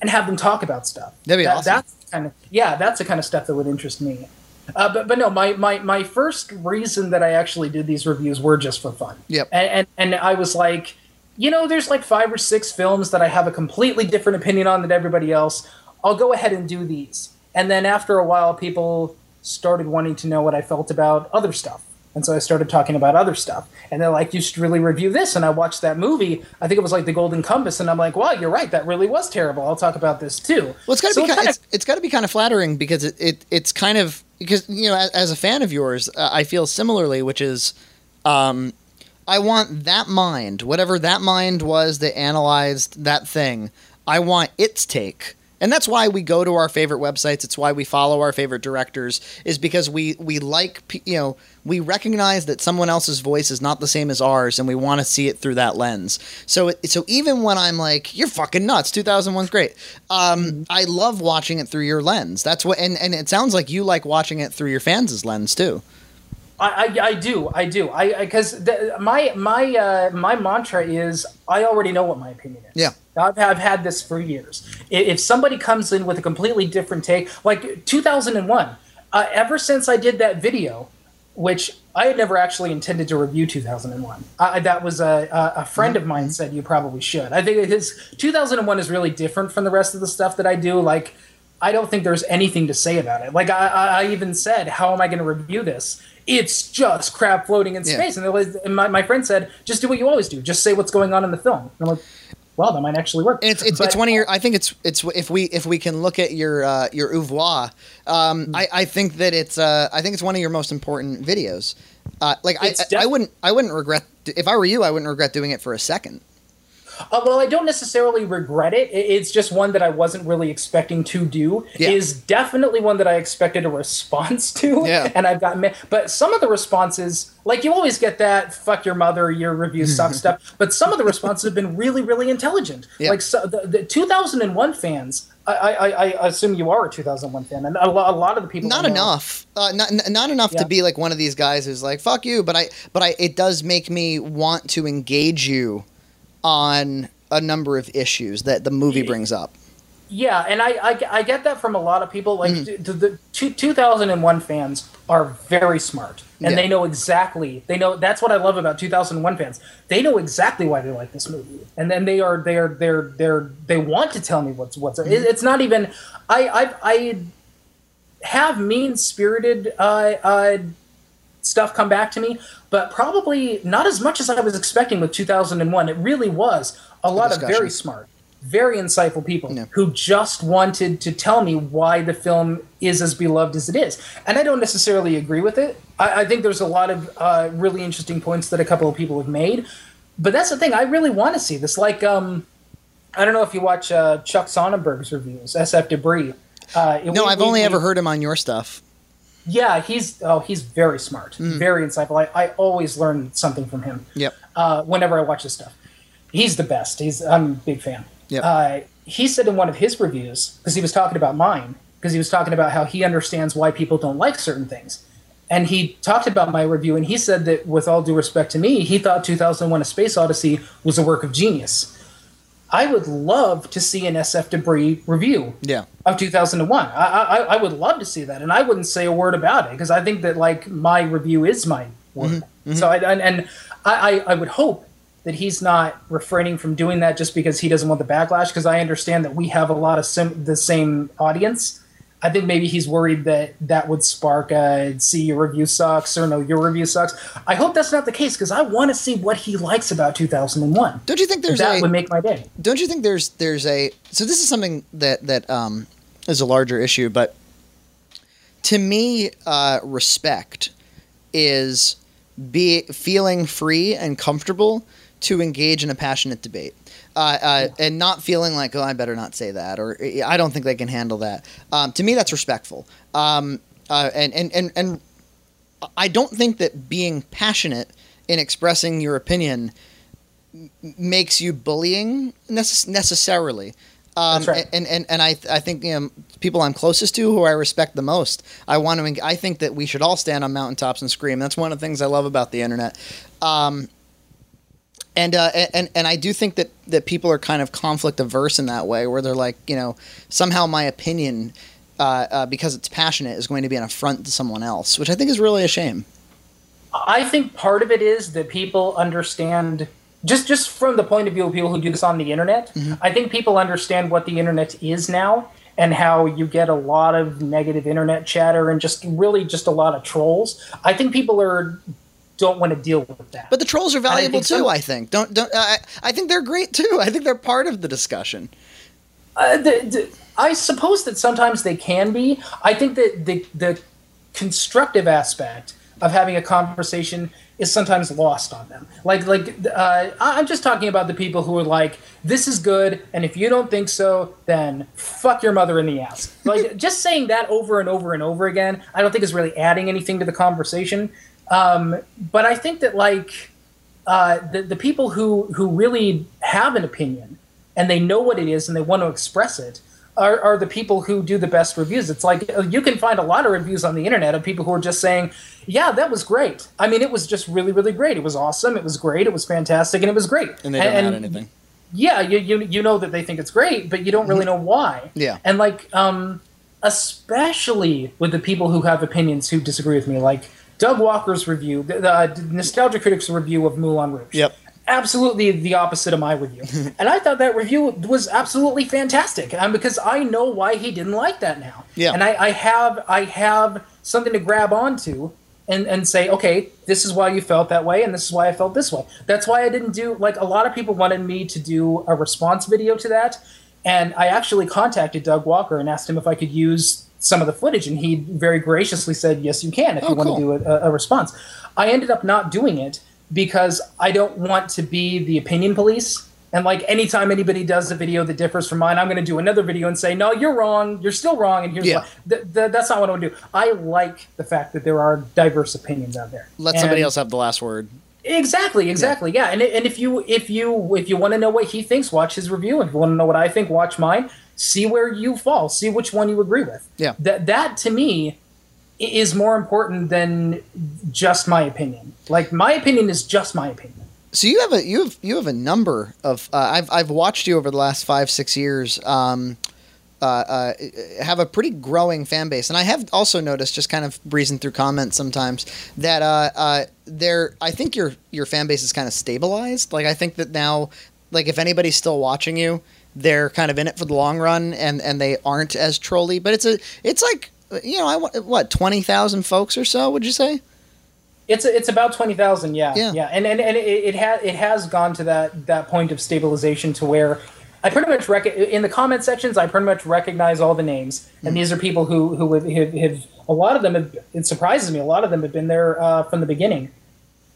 Speaker 2: and have them talk about stuff.
Speaker 1: That'd be
Speaker 2: that,
Speaker 1: awesome.
Speaker 2: That's kind of yeah, that's the kind of stuff that would interest me. Uh, but but no, my, my my first reason that I actually did these reviews were just for fun.
Speaker 1: Yep.
Speaker 2: And and, and I was like you know, there's like five or six films that I have a completely different opinion on than everybody else. I'll go ahead and do these. And then after a while, people started wanting to know what I felt about other stuff. And so I started talking about other stuff. And they're like, you should really review this. And I watched that movie. I think it was like The Golden Compass. And I'm like, wow, you're right. That really was terrible. I'll talk about this too.
Speaker 1: Well, it's got to so be kind, it's, it's got to be kind of flattering because it, it it's kind of because you know as, as a fan of yours, uh, I feel similarly, which is um, I want that mind, whatever that mind was that analyzed that thing. I want its take. And that's why we go to our favorite websites. It's why we follow our favorite directors is because we we like you know, we recognize that someone else's voice is not the same as ours and we want to see it through that lens. So it, so even when I'm like you're fucking nuts, 2001's great. Um I love watching it through your lens. That's what and and it sounds like you like watching it through your fans' lens too.
Speaker 2: I, I, I do I do I because my my uh, my mantra is I already know what my opinion is.
Speaker 1: Yeah.
Speaker 2: I've, I've had this for years. If somebody comes in with a completely different take, like 2001, uh, ever since I did that video, which I had never actually intended to review 2001. Uh, that was a, a, friend of mine said you probably should. I think his 2001 is really different from the rest of the stuff that I do. Like, I don't think there's anything to say about it. Like, I, I, I even said, how am I going to review this? It's just crap floating in
Speaker 1: Yeah.
Speaker 2: space. And, was, and my, my friend said, just do what you always do. Just say what's going on in the film. And I'm like, well, that might actually work.
Speaker 1: It's it's,
Speaker 2: But-
Speaker 1: it's one of your. I think it's it's if we if we can look at your uh, your oeuvre, um,
Speaker 2: Hmm.
Speaker 1: I, I think that it's uh, I think it's one of your most important videos. Uh, like I,
Speaker 2: It's
Speaker 1: I,
Speaker 2: def-
Speaker 1: I wouldn't I wouldn't regret if I were you I wouldn't regret doing it for a second.
Speaker 2: Uh, well, I don't necessarily regret it. It's just one that I wasn't really expecting to do.
Speaker 1: Yeah.
Speaker 2: Is definitely one that I expected a response to.
Speaker 1: Yeah.
Speaker 2: And I've gotten, but some of the responses, like you always get that "fuck your mother," your review sucks stuff. But some of the responses have been really, really intelligent.
Speaker 1: Yeah.
Speaker 2: Like so, the, the 2001 fans. I, I, I I assume you are a 2001 fan, and a lot, a lot of the people.
Speaker 1: Not enough, uh, not n- not enough
Speaker 2: Yeah.
Speaker 1: to be like one of these guys who's like fuck you. But I but I it does make me want to engage you on a number of issues that the movie brings up.
Speaker 2: Yeah, and I, I, I get that from a lot of people. Like
Speaker 1: Mm-hmm.
Speaker 2: the, the two, 2001 fans are very smart, and
Speaker 1: Yeah.
Speaker 2: they know exactly. They know that's what I love about 2001 fans. They know exactly why they like this movie, and then they are they are they're they're they want to tell me what's what's.
Speaker 1: Mm-hmm.
Speaker 2: It, it's not even. I I I have mean spirited uh, uh, stuff come back to me, but probably not as much as I was expecting with 2001. It really was a lot of very smart, very insightful people
Speaker 1: Yeah.
Speaker 2: who just wanted to tell me why the film is as beloved as it is. And I don't necessarily agree with it. I, I think there's a lot of uh, really interesting points that a couple of people have made. But that's the thing. I really want to see this. Like, um, I don't know if you watch uh, Chuck Sonnenberg's reviews, SF Debris. Uh,
Speaker 1: No,
Speaker 2: we-
Speaker 1: I've
Speaker 2: we-
Speaker 1: only
Speaker 2: we-
Speaker 1: ever heard him on your stuff.
Speaker 2: Yeah, he's oh, he's very smart,
Speaker 1: Hmm.
Speaker 2: very insightful. I, I always learn something from him.
Speaker 1: Yep.
Speaker 2: Uh, whenever I watch his stuff, he's the best. He's I'm a big fan.
Speaker 1: Yep.
Speaker 2: Uh, he said in one of his reviews because he was talking about mine because he was talking about how he understands why people don't like certain things, and he talked about my review and he said that with all due respect to me, he thought 2001: A Space Odyssey was a work of genius. I would love to see an SF Debris review
Speaker 1: Yeah.
Speaker 2: of 2001. I, I I would love to see that, and I wouldn't say a word about it because I think that like my review is my word. Mm-hmm, mm-hmm. So I and, and I, I I would hope that he's not refraining from doing that just because he doesn't want the backlash. Because I understand that we have a lot of sim- the same audience. I think maybe he's worried that that would spark a see your review sucks or no your review sucks. I hope that's not the case because I want to see what he likes about 2001.
Speaker 1: Don't you think there's
Speaker 2: that
Speaker 1: a
Speaker 2: would make my day.
Speaker 1: don't you think there's there's a so this is something that that um is a larger issue but to me uh respect is be feeling free and comfortable to engage in a passionate debate uh, uh, and not feeling like oh I better not say that or I don't think they can handle that. Um, to me, that's respectful. Um, uh, and, and and and I don't think that being passionate in expressing your opinion makes you bullying necess- necessarily. Um,
Speaker 2: That's right.
Speaker 1: And and and I I think you know, people I'm closest to who I respect the most. I want to. I think that we should all stand on mountaintops and scream. That's one of the things I love about the internet. Um, and uh, and and I do think that that people are kind of conflict averse in that way, where they're like, you know, somehow my opinion, uh, uh, because it's passionate, is going to be an affront to someone else, which I think is really a shame.
Speaker 2: I think part of it is that people understand just just from the point of view of people who do this on the internet. I think people understand what the internet is now and how you get a lot of negative internet chatter and just really just a lot of trolls. I think people are don't want to deal with that.
Speaker 1: But the trolls are valuable
Speaker 2: think
Speaker 1: too.
Speaker 2: so.
Speaker 1: I think. Don't don't. I I think they're great too. I think they're part of the discussion.
Speaker 2: Uh, the, the, I suppose that sometimes they can be. I think that the the constructive aspect of having a conversation is sometimes lost on them. Like like uh, I'm just talking about the people who are like, this is good, and if you don't think so, then fuck your mother in the ass. Like just saying that over and over and over again, I don't think is really adding anything to the conversation. Um, but I think that like uh, the the people who who really have an opinion and they know what it is and they want to express it are, are the people who do the best reviews. It's like uh, you can find a lot of reviews on the internet of people who are just saying, "Yeah, that was great. I mean, it was just really, really great. It was awesome. It was great. It was fantastic, and it was great."
Speaker 1: And they don't add anything.
Speaker 2: Yeah, you, you you know that they think it's great, but you don't really know why.
Speaker 1: Mm-hmm. Yeah.
Speaker 2: and like um, especially with the people who have opinions who disagree with me, like Doug Walker's review, the, the Nostalgia Critics review of Moulin Rouge
Speaker 1: Yep.
Speaker 2: absolutely the opposite of my review. and I thought that review was absolutely fantastic. Um, because I know why he didn't like that now.
Speaker 1: Yeah.
Speaker 2: And I, I have I have something to grab onto and, and say, okay, this is why you felt that way, and this is why I felt this way. That's why I didn't do like a lot of people wanted me to do a response video to that. And I actually contacted Doug Walker and asked him if I could use some of the footage, and he very graciously said, "Yes, you can if
Speaker 1: Oh,
Speaker 2: you want
Speaker 1: cool.
Speaker 2: to do a, a response." I ended up not doing it because I don't want to be the opinion police. And like anytime anybody does a video that differs from mine, I'm going to do another video and say, "No, you're wrong. You're still wrong." And here's
Speaker 1: Yeah.
Speaker 2: why. Th- th- that's not what I want to do. I like the fact that there are diverse opinions out there.
Speaker 1: Let somebody else have the last word.
Speaker 2: Exactly, exactly. Yeah, and and if you if you if you want to know what he thinks, watch his review. If you want to know what I think, watch mine. See where you fall. See which one you agree with.
Speaker 1: Yeah.
Speaker 2: That that to me is more important than just my opinion. Like my opinion is just my opinion.
Speaker 1: So you have a you have you have a number of uh, I've I've watched you over the last five six years. Um, uh, uh, have a pretty growing fan base, and I have also noticed, just kind of breezing through comments sometimes, that uh, uh, there. I think your your fan base is kind of stabilized. Like I think that now, like if anybody's still watching you, they're kind of in it for the long run, and and they aren't as trolly. But it's a it's like you know I what twenty thousand folks or so. Would you say?
Speaker 2: It's it's about twenty thousand, yeah,
Speaker 1: Yeah.
Speaker 2: yeah, and and, and it, it has it has gone to that that point of stabilization to where I pretty much rec- in the comment sections I pretty much recognize all the names, and these are people who who have, have, have a lot of them. Have, it surprises me. A lot of them have been there uh, from the beginning.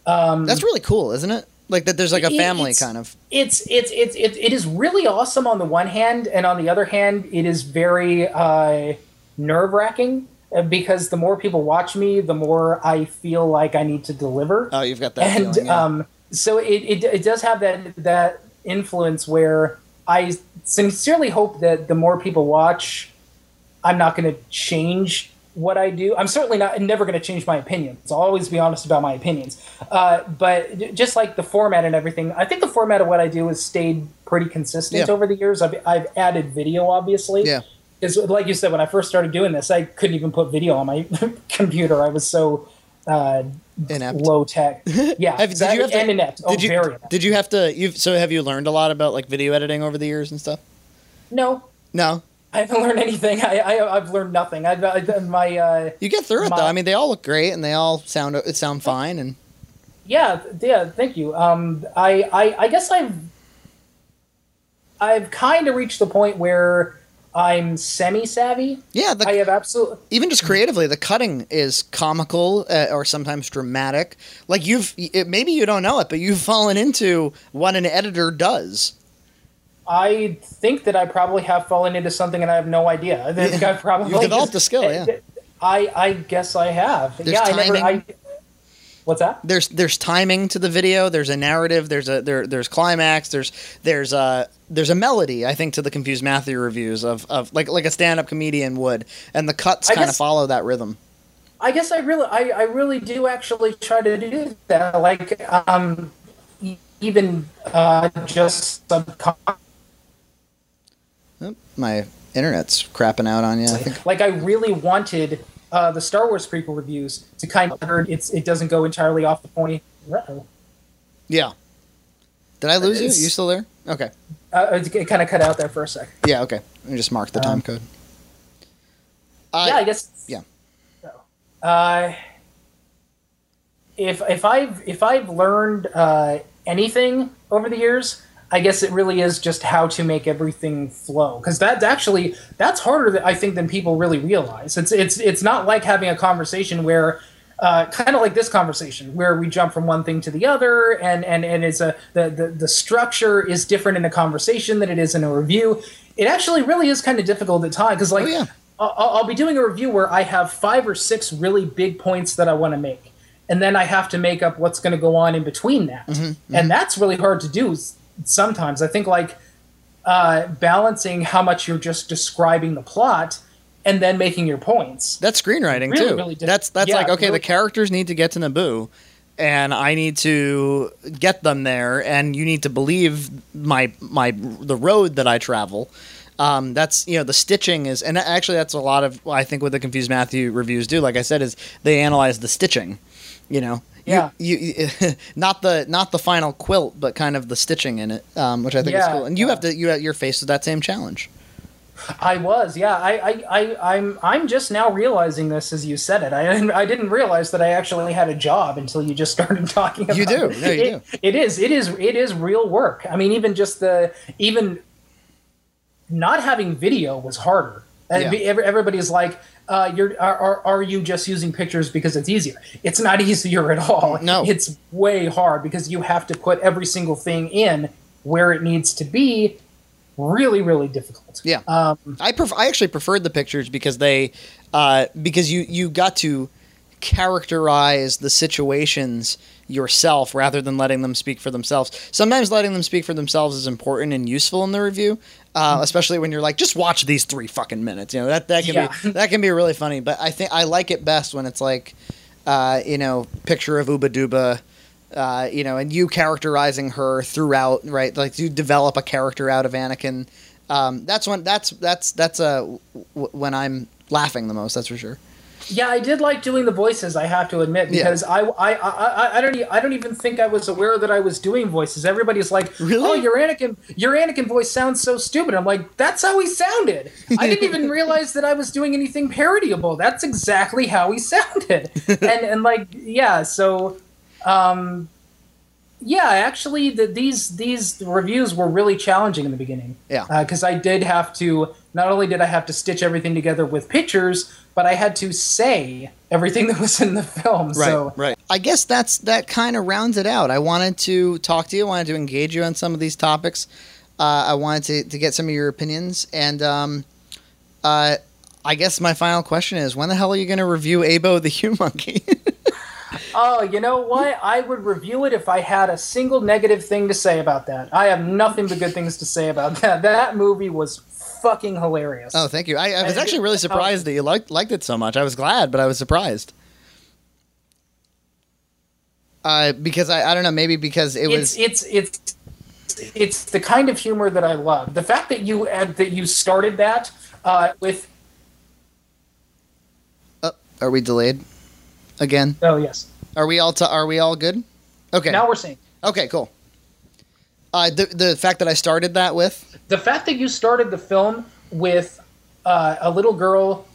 Speaker 1: That's really cool, isn't it? Like that. There's like a family
Speaker 2: it's-
Speaker 1: kind of.
Speaker 2: It's it's it's it, it is really awesome on the one hand, and on the other hand, it is very uh, nerve wracking because the more people watch me, the more I feel like I need to deliver.
Speaker 1: Oh, you've got that
Speaker 2: and
Speaker 1: feeling. Yeah.
Speaker 2: um, so it, it, it does have that that influence where I sincerely hope that the more people watch, I'm not going to change what I do. I'm certainly not never going to change my opinions. I'll always be honest about my opinions. Uh, but just like the format and everything, I think the format of what I do has stayed pretty consistent
Speaker 1: Yeah.
Speaker 2: over the years. I've, I've added video, obviously.
Speaker 1: Yeah.
Speaker 2: Because, like you said, when I first started doing this, I couldn't even put video on my computer. I was so uh,
Speaker 1: Inept.
Speaker 2: low tech. Yeah,
Speaker 1: Have-
Speaker 2: exactly.
Speaker 1: have to-
Speaker 2: and inept. Oh,
Speaker 1: did you
Speaker 2: very inept.
Speaker 1: did you have to? You so have you learned a lot about like video editing over the years and stuff?
Speaker 2: No,
Speaker 1: No,
Speaker 2: I haven't learned anything. I, I I've learned nothing. I've, I, my uh,
Speaker 1: you get through it
Speaker 2: My-
Speaker 1: though. I mean, they all look great and they all sound it sound fine. And
Speaker 2: yeah yeah. Thank you. Um, I I, I guess I've I've kind of reached the point where I'm semi savvy.
Speaker 1: yeah, the,
Speaker 2: I have absolute.
Speaker 1: even just creatively, the cutting is comical uh, or sometimes dramatic. Like you've it, maybe you don't know it, but you've fallen into what an editor does.
Speaker 2: I think that I probably have fallen into something and I have no idea. I think
Speaker 1: Yeah.
Speaker 2: I've probably
Speaker 1: You've developed
Speaker 2: just-
Speaker 1: a skill, yeah.
Speaker 2: I I guess I have.
Speaker 1: There's
Speaker 2: yeah, I never. I, what's that?
Speaker 1: There's there's timing to the video. There's a narrative. There's a there there's climax. There's there's a there's a melody. I think to the confused Matthew reviews of, of like like a stand up comedian would, and the cuts
Speaker 2: I
Speaker 1: kind of follow that rhythm.
Speaker 2: I guess I really, I, I really do actually try to do that. Like, um, even uh, just subconsciously.
Speaker 1: Oh, my internet's crapping out on you. I think.
Speaker 2: Like, I really wanted uh, the Star Wars prequel reviews to kind of heard it's it doesn't go entirely off the point. Uh-oh.
Speaker 1: Yeah. Did I lose you? You still there? Okay.
Speaker 2: Uh, it kind of cut out there for a sec.
Speaker 1: Yeah. Okay. Let me just mark the time
Speaker 2: Um,
Speaker 1: code. Uh,
Speaker 2: yeah, I guess.
Speaker 1: yeah.
Speaker 2: Uh, if if I've if I've learned uh, anything over the years, I guess it really is just how to make everything flow. Because that's actually that's harder, I think, than people really realize. It's it's it's not like having a conversation where uh, kind of like this conversation where we jump from one thing to the other and and and it's a the, the the structure is different in a conversation than it is in a review it actually really is kind of difficult at times because like
Speaker 1: Oh, yeah.
Speaker 2: I'll, I'll be doing a review where i have five or six really big points that i want to make and then i have to make up what's going to go on in between that and that's really hard to do sometimes i think like uh, balancing how much you're just describing the plot and then making your points
Speaker 1: That's screenwriting
Speaker 2: Really,
Speaker 1: too.
Speaker 2: really
Speaker 1: that's that's
Speaker 2: yeah,
Speaker 1: like okay,
Speaker 2: really-
Speaker 1: the characters need to get to Naboo, and I need to get them there, and you need to believe my my the road that I travel. Um, that's you know the stitching is, and actually that's a lot of I think what the Confused Matthew reviews do. Like I said, is they analyze the stitching. You know,
Speaker 2: Yeah.
Speaker 1: You, you not the not the final quilt, but kind of the stitching in it, um, which I think is cool. And you
Speaker 2: yeah.
Speaker 1: have to you you're faced with that same challenge.
Speaker 2: I was, yeah. I, I, I, I'm, I'm just now realizing this as you said it. I, didn't- I didn't realize that I actually had a job until you just started talking about.
Speaker 1: You do.
Speaker 2: it.
Speaker 1: No, you
Speaker 2: It- It is. It is. It is real work. I mean, even just the even not having video was harder. And
Speaker 1: Yeah.
Speaker 2: everybody's like, uh, "You're are, are are you just using pictures because it's easier?" It's not easier at all.
Speaker 1: No.
Speaker 2: it's way hard because you have to put every single thing in where it needs to be. Really, really difficult.
Speaker 1: Yeah.
Speaker 2: Um,
Speaker 1: I pref- I actually preferred the pictures because they uh, because you you got to characterize the situations yourself rather than letting them speak for themselves. Sometimes letting them speak for themselves is important and useful in the review, uh, especially when you're like, just watch these three fucking minutes. You know that that can
Speaker 2: Yeah.
Speaker 1: be that can be really funny. But I think I like it best when it's like, uh, you know, picture of Uba Duba. Uh, you know, and you characterizing her throughout, right? Like you develop a character out of Anakin. Um, that's when that's that's that's uh, w- when I'm laughing the most. That's for sure.
Speaker 2: Yeah, I did like doing the voices. I have to admit
Speaker 1: Yeah.
Speaker 2: because I, I, I, I don't, I don't even think I was aware that I was doing voices. Everybody's like,
Speaker 1: Really?
Speaker 2: "Oh, your Anakin, your Anakin voice sounds so stupid." I'm like, "That's how he sounded." I didn't even realize that I was doing anything parodyable. That's exactly how he sounded. and and like, yeah, so, um, yeah, actually, the, these these reviews were really challenging in the beginning.
Speaker 1: Yeah.
Speaker 2: because I did have to. Not only did I have to stitch everything together with pictures, but I had to say everything that was in the film. so
Speaker 1: right. I guess that's that kind of rounds it out. I wanted to talk to you. I wanted to engage you on some of these topics. Uh, I wanted to, to get some of your opinions, and um, uh, I guess my final question is: When the hell are you going to review Abo the Hue Monkey?
Speaker 2: Oh, you know what? I would review it if I had a single negative thing to say about that. I have nothing but good things to say about that. That movie was fucking hilarious.
Speaker 1: oh, thank you. I, I was actually really surprised that you liked liked it so much. I was glad, but I was surprised. Uh, because I, I don't know, maybe because it was
Speaker 2: it's it's it's it's the kind of humor that I love. The fact that you uh, that you started that uh, with Oh,
Speaker 1: Are we delayed again?
Speaker 2: oh yes,
Speaker 1: Are we all t- are we all good? Okay.
Speaker 2: now we're seeing.
Speaker 1: Okay, cool. Uh, the the fact that I started that with
Speaker 2: the fact that you started the film with uh, a little girl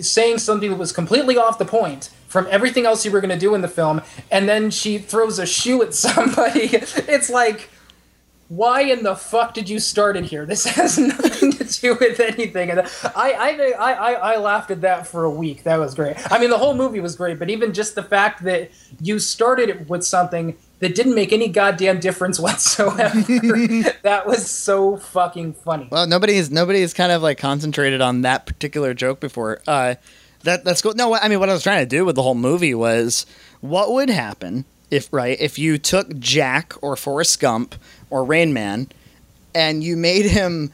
Speaker 2: saying something that was completely off the point from everything else you were going to do in the film, and then she throws a shoe at somebody. It's like, why in the fuck did you start it here? This has nothing to do with anything. And I, I, I, I, I laughed at that for a week. That was great. I mean, the whole movie was great, but even just the fact that you started it with something that didn't make any goddamn difference whatsoever. that was so fucking funny.
Speaker 1: well, nobody's nobody's kind of like concentrated on that particular joke before. Uh, that that's cool. No, I mean what I was trying to do with the whole movie was what would happen if right if you took Jack or Forrest Gump or Rain Man and you made him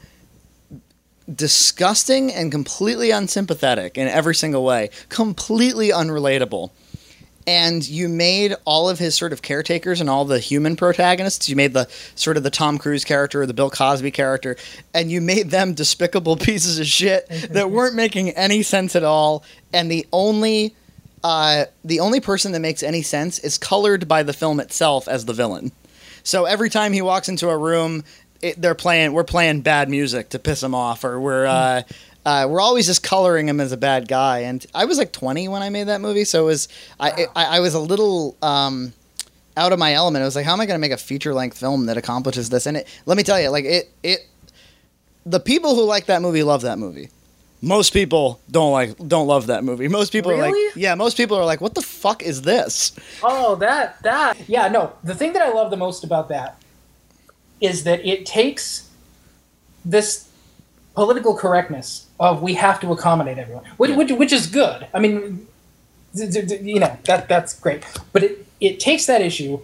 Speaker 1: disgusting and completely unsympathetic in every single way, completely unrelatable. And you made all of his sort of caretakers and all the human protagonists. You made the sort of the Tom Cruise character or the Bill Cosby character, and you made them despicable pieces of shit that weren't making any sense at all. And the only uh, the only person that makes any sense is colored by the film itself as the villain. So every time he walks into a room, it, they're playing we're playing bad music to piss him off, or we're uh, uh, we're always just coloring him as a bad guy. And I was like 20 when I made that movie, so it was I it, I, I was a little. Um, out of my element. I was like, how am I going to make a feature length film that accomplishes this? And it, let me tell you, like it, it, the people who like that movie love that movie. most people don't like don't love that movie. Most people are like, yeah, most people are like, what the fuck is this?
Speaker 2: Oh, that that yeah, no. The thing that I love the most about that is that it takes this political correctness of we have to accommodate everyone, which which, which is good. I mean, you know that that's great, but it it takes that issue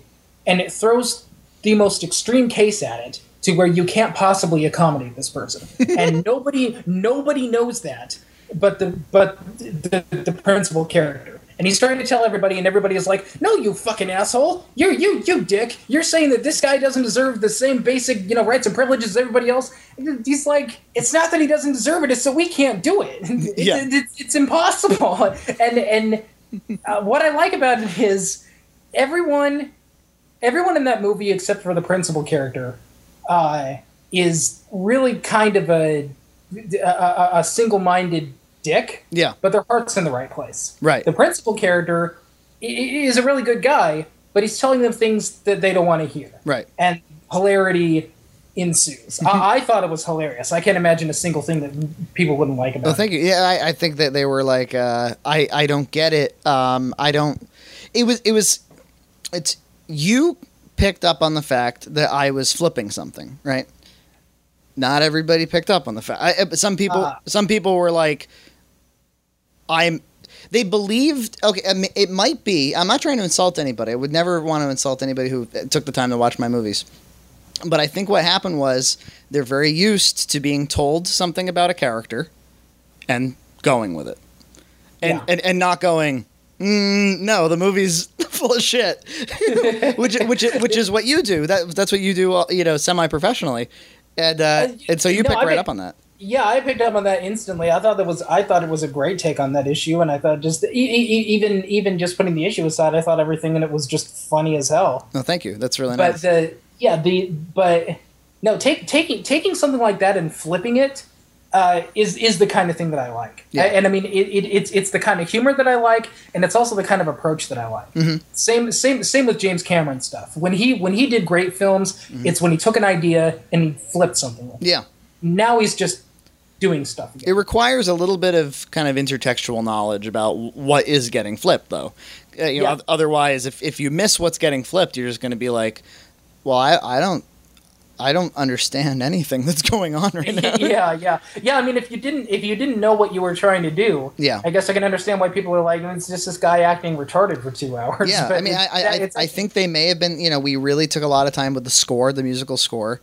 Speaker 2: and it throws the most extreme case at it to where you can't possibly accommodate this person, and nobody nobody knows that, but the but the the principal character. And he's trying to tell everybody, and everybody is like, "No, you fucking asshole! You, you, you dick! You're saying that this guy doesn't deserve the same basic, you know, rights and privileges as everybody else." And he's like, "It's not that he doesn't deserve it; it's that we can't do it. It's,
Speaker 1: Yeah.
Speaker 2: it's, it's impossible." And and uh, what I like about it is everyone, everyone in that movie except for the principal character, uh, is really kind of a a, a, a single-minded dick
Speaker 1: Yeah,
Speaker 2: but their heart's in the right place.
Speaker 1: Right.
Speaker 2: The principal character is a really good guy, but he's telling them things that they don't want to hear.
Speaker 1: right.
Speaker 2: And hilarity ensues. I, I thought it was hilarious. I can't imagine a single thing that people wouldn't like about
Speaker 1: Well,
Speaker 2: it.
Speaker 1: thank you. Yeah, I, I think that they were like, uh, I, I don't get it. Um, I don't. It was, it was, it's you picked up on the fact that I was flipping something, right? Not everybody picked up on the fact. I, some people,
Speaker 2: Ah.
Speaker 1: some people were like, I'm. They believed. Okay, I mean, it might be. I'm not trying to insult anybody. I would never want to insult anybody who took the time to watch my movies. But I think what happened was they're very used to being told something about a character and going with it, and
Speaker 2: Yeah.
Speaker 1: and, and not going. Mm, no, the movie's full of shit, which which which is what you do. That that's what you do. uh, You know, semi professionally, and uh,
Speaker 2: Uh,
Speaker 1: and so you
Speaker 2: no,
Speaker 1: pick
Speaker 2: I
Speaker 1: right
Speaker 2: mean-
Speaker 1: up on that.
Speaker 2: Yeah, I picked up on that instantly. I thought that was I thought it was a great take on that issue, and I thought just e- e- e- even even just putting the issue aside, I thought everything in it was just funny as hell.
Speaker 1: No, thank you. That's really
Speaker 2: but
Speaker 1: nice.
Speaker 2: the yeah the but no take taking taking something like that and flipping it uh, is is the kind of thing that I like.
Speaker 1: Yeah.
Speaker 2: And I mean it, it, it's it's the kind of humor that I like, and it's also the kind of approach that I like.
Speaker 1: Mm-hmm.
Speaker 2: Same same same with James Cameron stuff. When he when he did great films,
Speaker 1: Mm-hmm.
Speaker 2: it's when he took an idea and he flipped something.
Speaker 1: Yeah.
Speaker 2: Now he's just doing stuff. Again.
Speaker 1: It requires a little bit of kind of intertextual knowledge about what is getting flipped, though. Uh, you
Speaker 2: Yeah.
Speaker 1: oth- otherwise, if, if you miss what's getting flipped, you're just going to be like, "Well, I, I don't, I don't understand anything that's going on right now."
Speaker 2: yeah, yeah, yeah. I mean, if you didn't, if you didn't know what you were trying to do,
Speaker 1: Yeah.
Speaker 2: I guess I can understand why people are like, it's just this guy acting retarded for two hours.
Speaker 1: Yeah,
Speaker 2: But
Speaker 1: I mean, I, I, I, I think they may have been. You know, we really took a lot of time with the score, the musical score,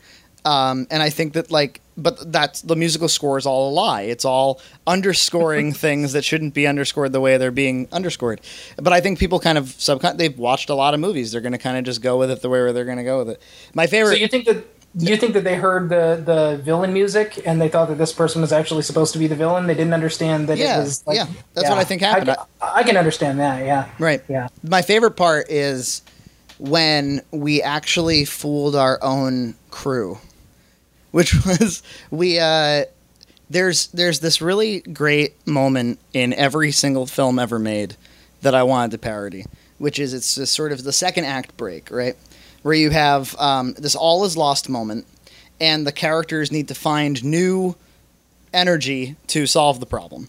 Speaker 1: um, and I think that like, but that's the musical score is all a lie. It's all underscoring things that shouldn't be underscored the way they're being underscored. But I think people kind of subcon they've watched a lot of movies. They're going to kind of just go with it the way they're going to go with it. My favorite.
Speaker 2: So you think that you think that they heard the the villain music and they thought that this person was actually supposed to be the villain? They didn't understand that
Speaker 1: Yeah,
Speaker 2: it was. Like,
Speaker 1: yeah, that's what I think happened.
Speaker 2: I can, I can understand that. Yeah.
Speaker 1: Right.
Speaker 2: Yeah.
Speaker 1: My favorite part is when we actually fooled our own crew, which was we. Uh, there's there's this really great moment in every single film ever made that I wanted to parody, which is it's just sort of the second act break, right, where you have um, this all is lost moment, and the characters need to find new energy to solve the problem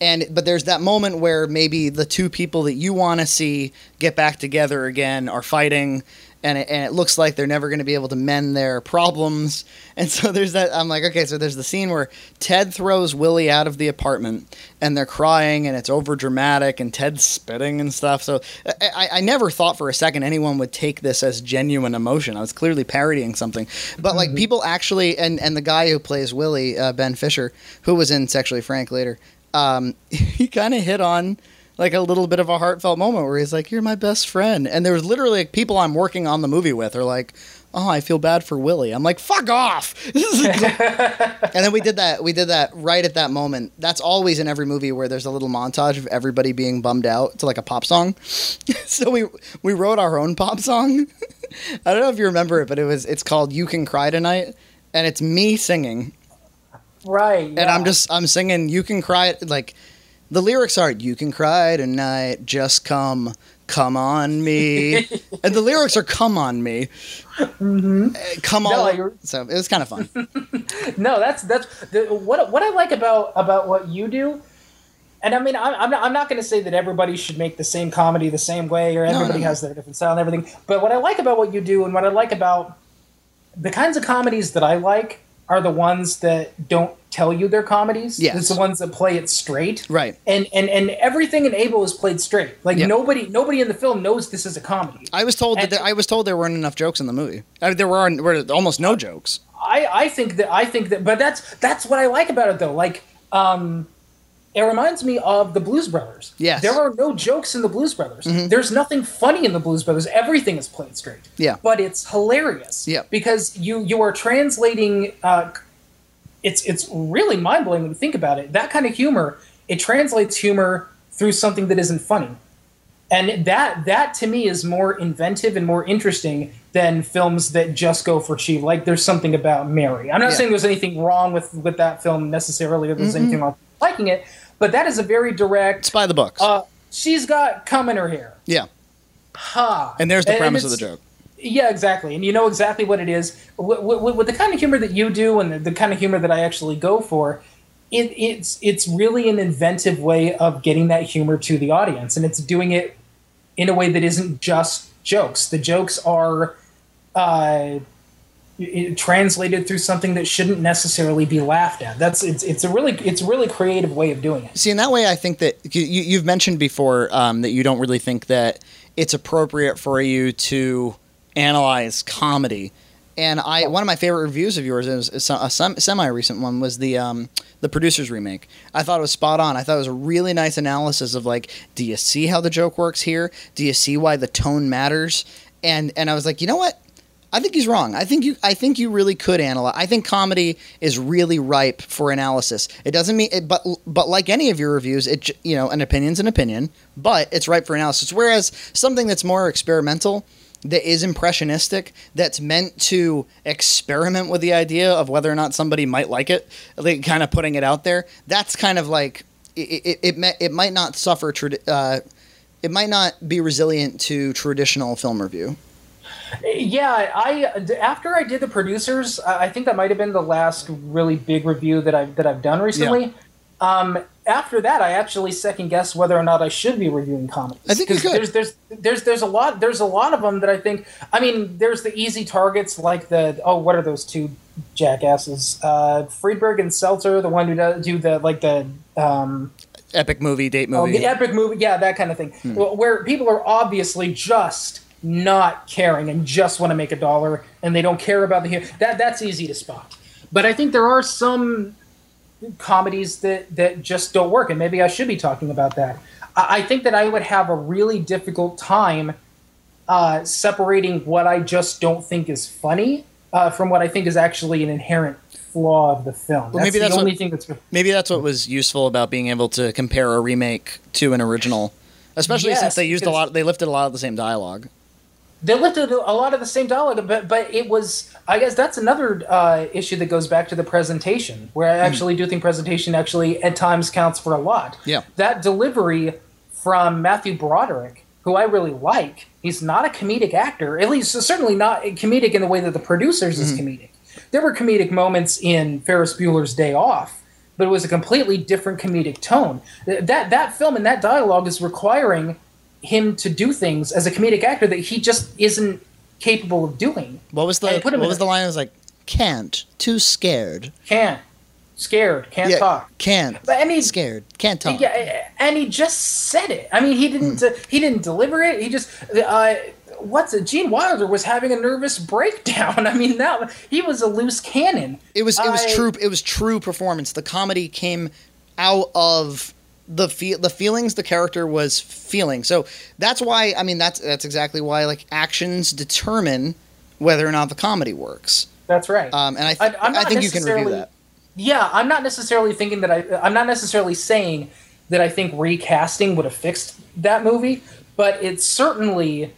Speaker 1: and but there's that moment where maybe the two people that you want to see get back together again are fighting and it, and it looks like they're never going to be able to mend their problems. And so there's that i'm like okay so there's the scene where ted throws willie out of the apartment and they're crying and it's over dramatic and ted's spitting and stuff. So I, I, I never thought for a second anyone would take this as genuine emotion. I was clearly parodying something. But like people actually and and the guy who plays willie uh, ben fisher who was in sexually frank later um, he kind of hit on like a little bit of a heartfelt moment where he's like, "You're my best friend," and there was literally like, people I'm working on the movie with are like, "Oh, I feel bad for Willie." I'm like, "Fuck off!" and then we did that. We did that right at that moment. That's always in every movie where there's a little montage of everybody being bummed out to like a pop song. so we we wrote our own pop song. I don't know if you remember it, but it was it's called "You Can Cry Tonight," and it's me singing
Speaker 2: Right.
Speaker 1: and I'm just I'm singing "You Can Cry" like the lyrics aren't "You can cry tonight, just come come on me, and the lyrics are "come on me." Mm-hmm. Come on.
Speaker 2: you're-
Speaker 1: so it was kind of fun.
Speaker 2: no, that's that's the, what what I like about about what you do. And I mean, I'm, I'm not, I'm not going to say that everybody should make the same comedy the same way, or everybody
Speaker 1: no.
Speaker 2: has their different style and everything. But what I like about what you do, and what I like about the kinds of comedies that I like, are the ones that don't tell you they're comedies.
Speaker 1: Yes.
Speaker 2: it's the ones that play it straight.
Speaker 1: Right.
Speaker 2: And and and everything in Abel is played straight. Like
Speaker 1: Yep.
Speaker 2: nobody nobody in the film knows this is a comedy.
Speaker 1: I was told that there, I was told there weren't enough jokes in the movie. Uh, there were, were almost no jokes.
Speaker 2: I, I think that I think that, but that's that's what I like about it though. Like, um, it reminds me of the Blues Brothers.
Speaker 1: Yes.
Speaker 2: there are no jokes in the Blues Brothers. There's nothing funny in the Blues Brothers. Everything is played straight.
Speaker 1: Yeah.
Speaker 2: but it's hilarious.
Speaker 1: Yeah.
Speaker 2: because you you are translating. Uh, it's it's really mind blowing when you think about it. That kind of humor it translates humor through something that isn't funny and that that to me is more inventive and more interesting than films that just go for cheap. Like there's something about Mary. I'm not
Speaker 1: Yeah.
Speaker 2: saying there's anything wrong with with that film necessarily, or there's anything wrong with liking it, but that is a very direct.
Speaker 1: It's by the books.
Speaker 2: Uh, she's got cum in her hair.
Speaker 1: yeah.
Speaker 2: Ha!
Speaker 1: And there's the
Speaker 2: And- and
Speaker 1: premise of the joke.
Speaker 2: Yeah, exactly. And you know exactly what it is. With, with, with the kind of humor that you do and the, the kind of humor that I actually go for, it, it's it's really an inventive way of getting that humor to the audience, and it's doing it in a way that isn't just jokes. The jokes are uh, translated through something that shouldn't necessarily be laughed at. That's it's it's a really it's a really creative way of doing it.
Speaker 1: See, in that way, I think that you, you've mentioned before um, that you don't really think that it's appropriate for you to analyze comedy. And I, one of my favorite reviews of yours is, is a semi-recent one was the um, the producers remake. I thought it was spot on. I thought it was a really nice analysis of like, do you see how the joke works here? Do you see why the tone matters? And and I was like, you know what? I think he's wrong. I think you I think you really could analyze. I think comedy is really ripe for analysis. It doesn't mean it, but but like any of your reviews, it you know, an opinion's an opinion, but it's ripe for analysis. Whereas something that's more experimental, that is impressionistic, that's meant to experiment with the idea of whether or not somebody might like it, like kind of putting it out there. That's kind of like it it it, it might not suffer tradi- uh, it might not be resilient to traditional film review.
Speaker 2: Yeah, I after I did the producers, I think that might have been the last really big review that I've that I've done recently. Um, after that, I actually second guess whether or not I should be reviewing comedies.
Speaker 1: I think you
Speaker 2: 'Cause
Speaker 1: could.
Speaker 2: There's there's there's there's a lot there's a lot of them that I think. I mean, there's the easy targets like the oh, what are those two jackasses? Uh, Friedberg and Seltzer, the one who does do the like the um,
Speaker 1: Epic movie, date
Speaker 2: Oh,
Speaker 1: movie.
Speaker 2: the epic movie, yeah, that kind of thing. Wh- Where people are obviously just not caring and just want to make a dollar, and they don't care about the hu- that. That's easy to spot. But I think there are some comedies that that just don't work, and maybe I should be talking about that. I, I think that I would have a really difficult time uh, separating what I just don't think is funny uh, from what I think is actually an inherent flaw of the film.
Speaker 1: Well, maybe
Speaker 2: the
Speaker 1: that's what-
Speaker 2: only thing that's
Speaker 1: Maybe that's what was useful about being able to compare a remake to an original, especially
Speaker 2: Yes,
Speaker 1: since they used a lot. They lifted a lot of the same dialogue.
Speaker 2: They lifted a lot of the same dialogue, but but it was I guess that's another uh, issue that goes back to the presentation, where I actually do think presentation actually at times counts for a lot.
Speaker 1: Yeah.
Speaker 2: that delivery from Matthew Broderick, who I really like, he's not a comedic actor, at least certainly not comedic in the way that the producers is comedic. There were comedic moments in Ferris Bueller's Day Off, but it was a completely different comedic tone. That that film and that dialogue is requiring him to do things as a comedic actor that he just isn't capable of doing.
Speaker 1: What was the What was the line? I was like, "Can't, too scared."
Speaker 2: Can't, scared, can't talk.
Speaker 1: can't.
Speaker 2: But I mean,
Speaker 1: scared, can't talk.
Speaker 2: Yeah, and he just said it. I mean, he didn't. Uh, he didn't deliver it. He just. Uh, what's it? Gene Wilder was having a nervous breakdown. I mean, that he was a loose cannon.
Speaker 1: It was it was
Speaker 2: I-
Speaker 1: true. It was true performance. The comedy came out of the feel the feelings the character was feeling. So that's why I mean that's that's exactly why like actions determine whether or not the comedy works.
Speaker 2: That's right.
Speaker 1: Um, and I th-
Speaker 2: I-
Speaker 1: I think you can review that.
Speaker 2: yeah, I'm not necessarily thinking that I. I'm not necessarily saying that I think recasting would have fixed that movie, but it certainly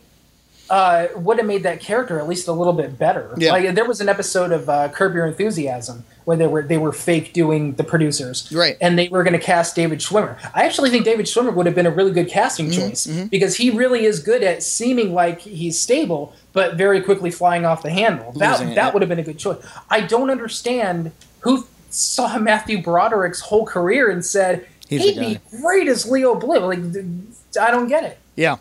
Speaker 2: uh, would have made that character at least a little bit better.
Speaker 1: Yeah.
Speaker 2: Like there was an episode of uh, Curb Your Enthusiasm where they were they were fake doing the producers,
Speaker 1: Right.
Speaker 2: And they were going to cast David Schwimmer. I actually think David Schwimmer would have been a really good casting
Speaker 1: Mm-hmm,
Speaker 2: choice because he really is good at seeming like he's stable, but very quickly flying off the handle. That
Speaker 1: Losing
Speaker 2: that
Speaker 1: yeah.
Speaker 2: would have been a good choice. I don't understand who saw Matthew Broderick's whole career and said
Speaker 1: He's
Speaker 2: he'd be great as Leo Bloom. Like I don't get it.
Speaker 1: Yeah.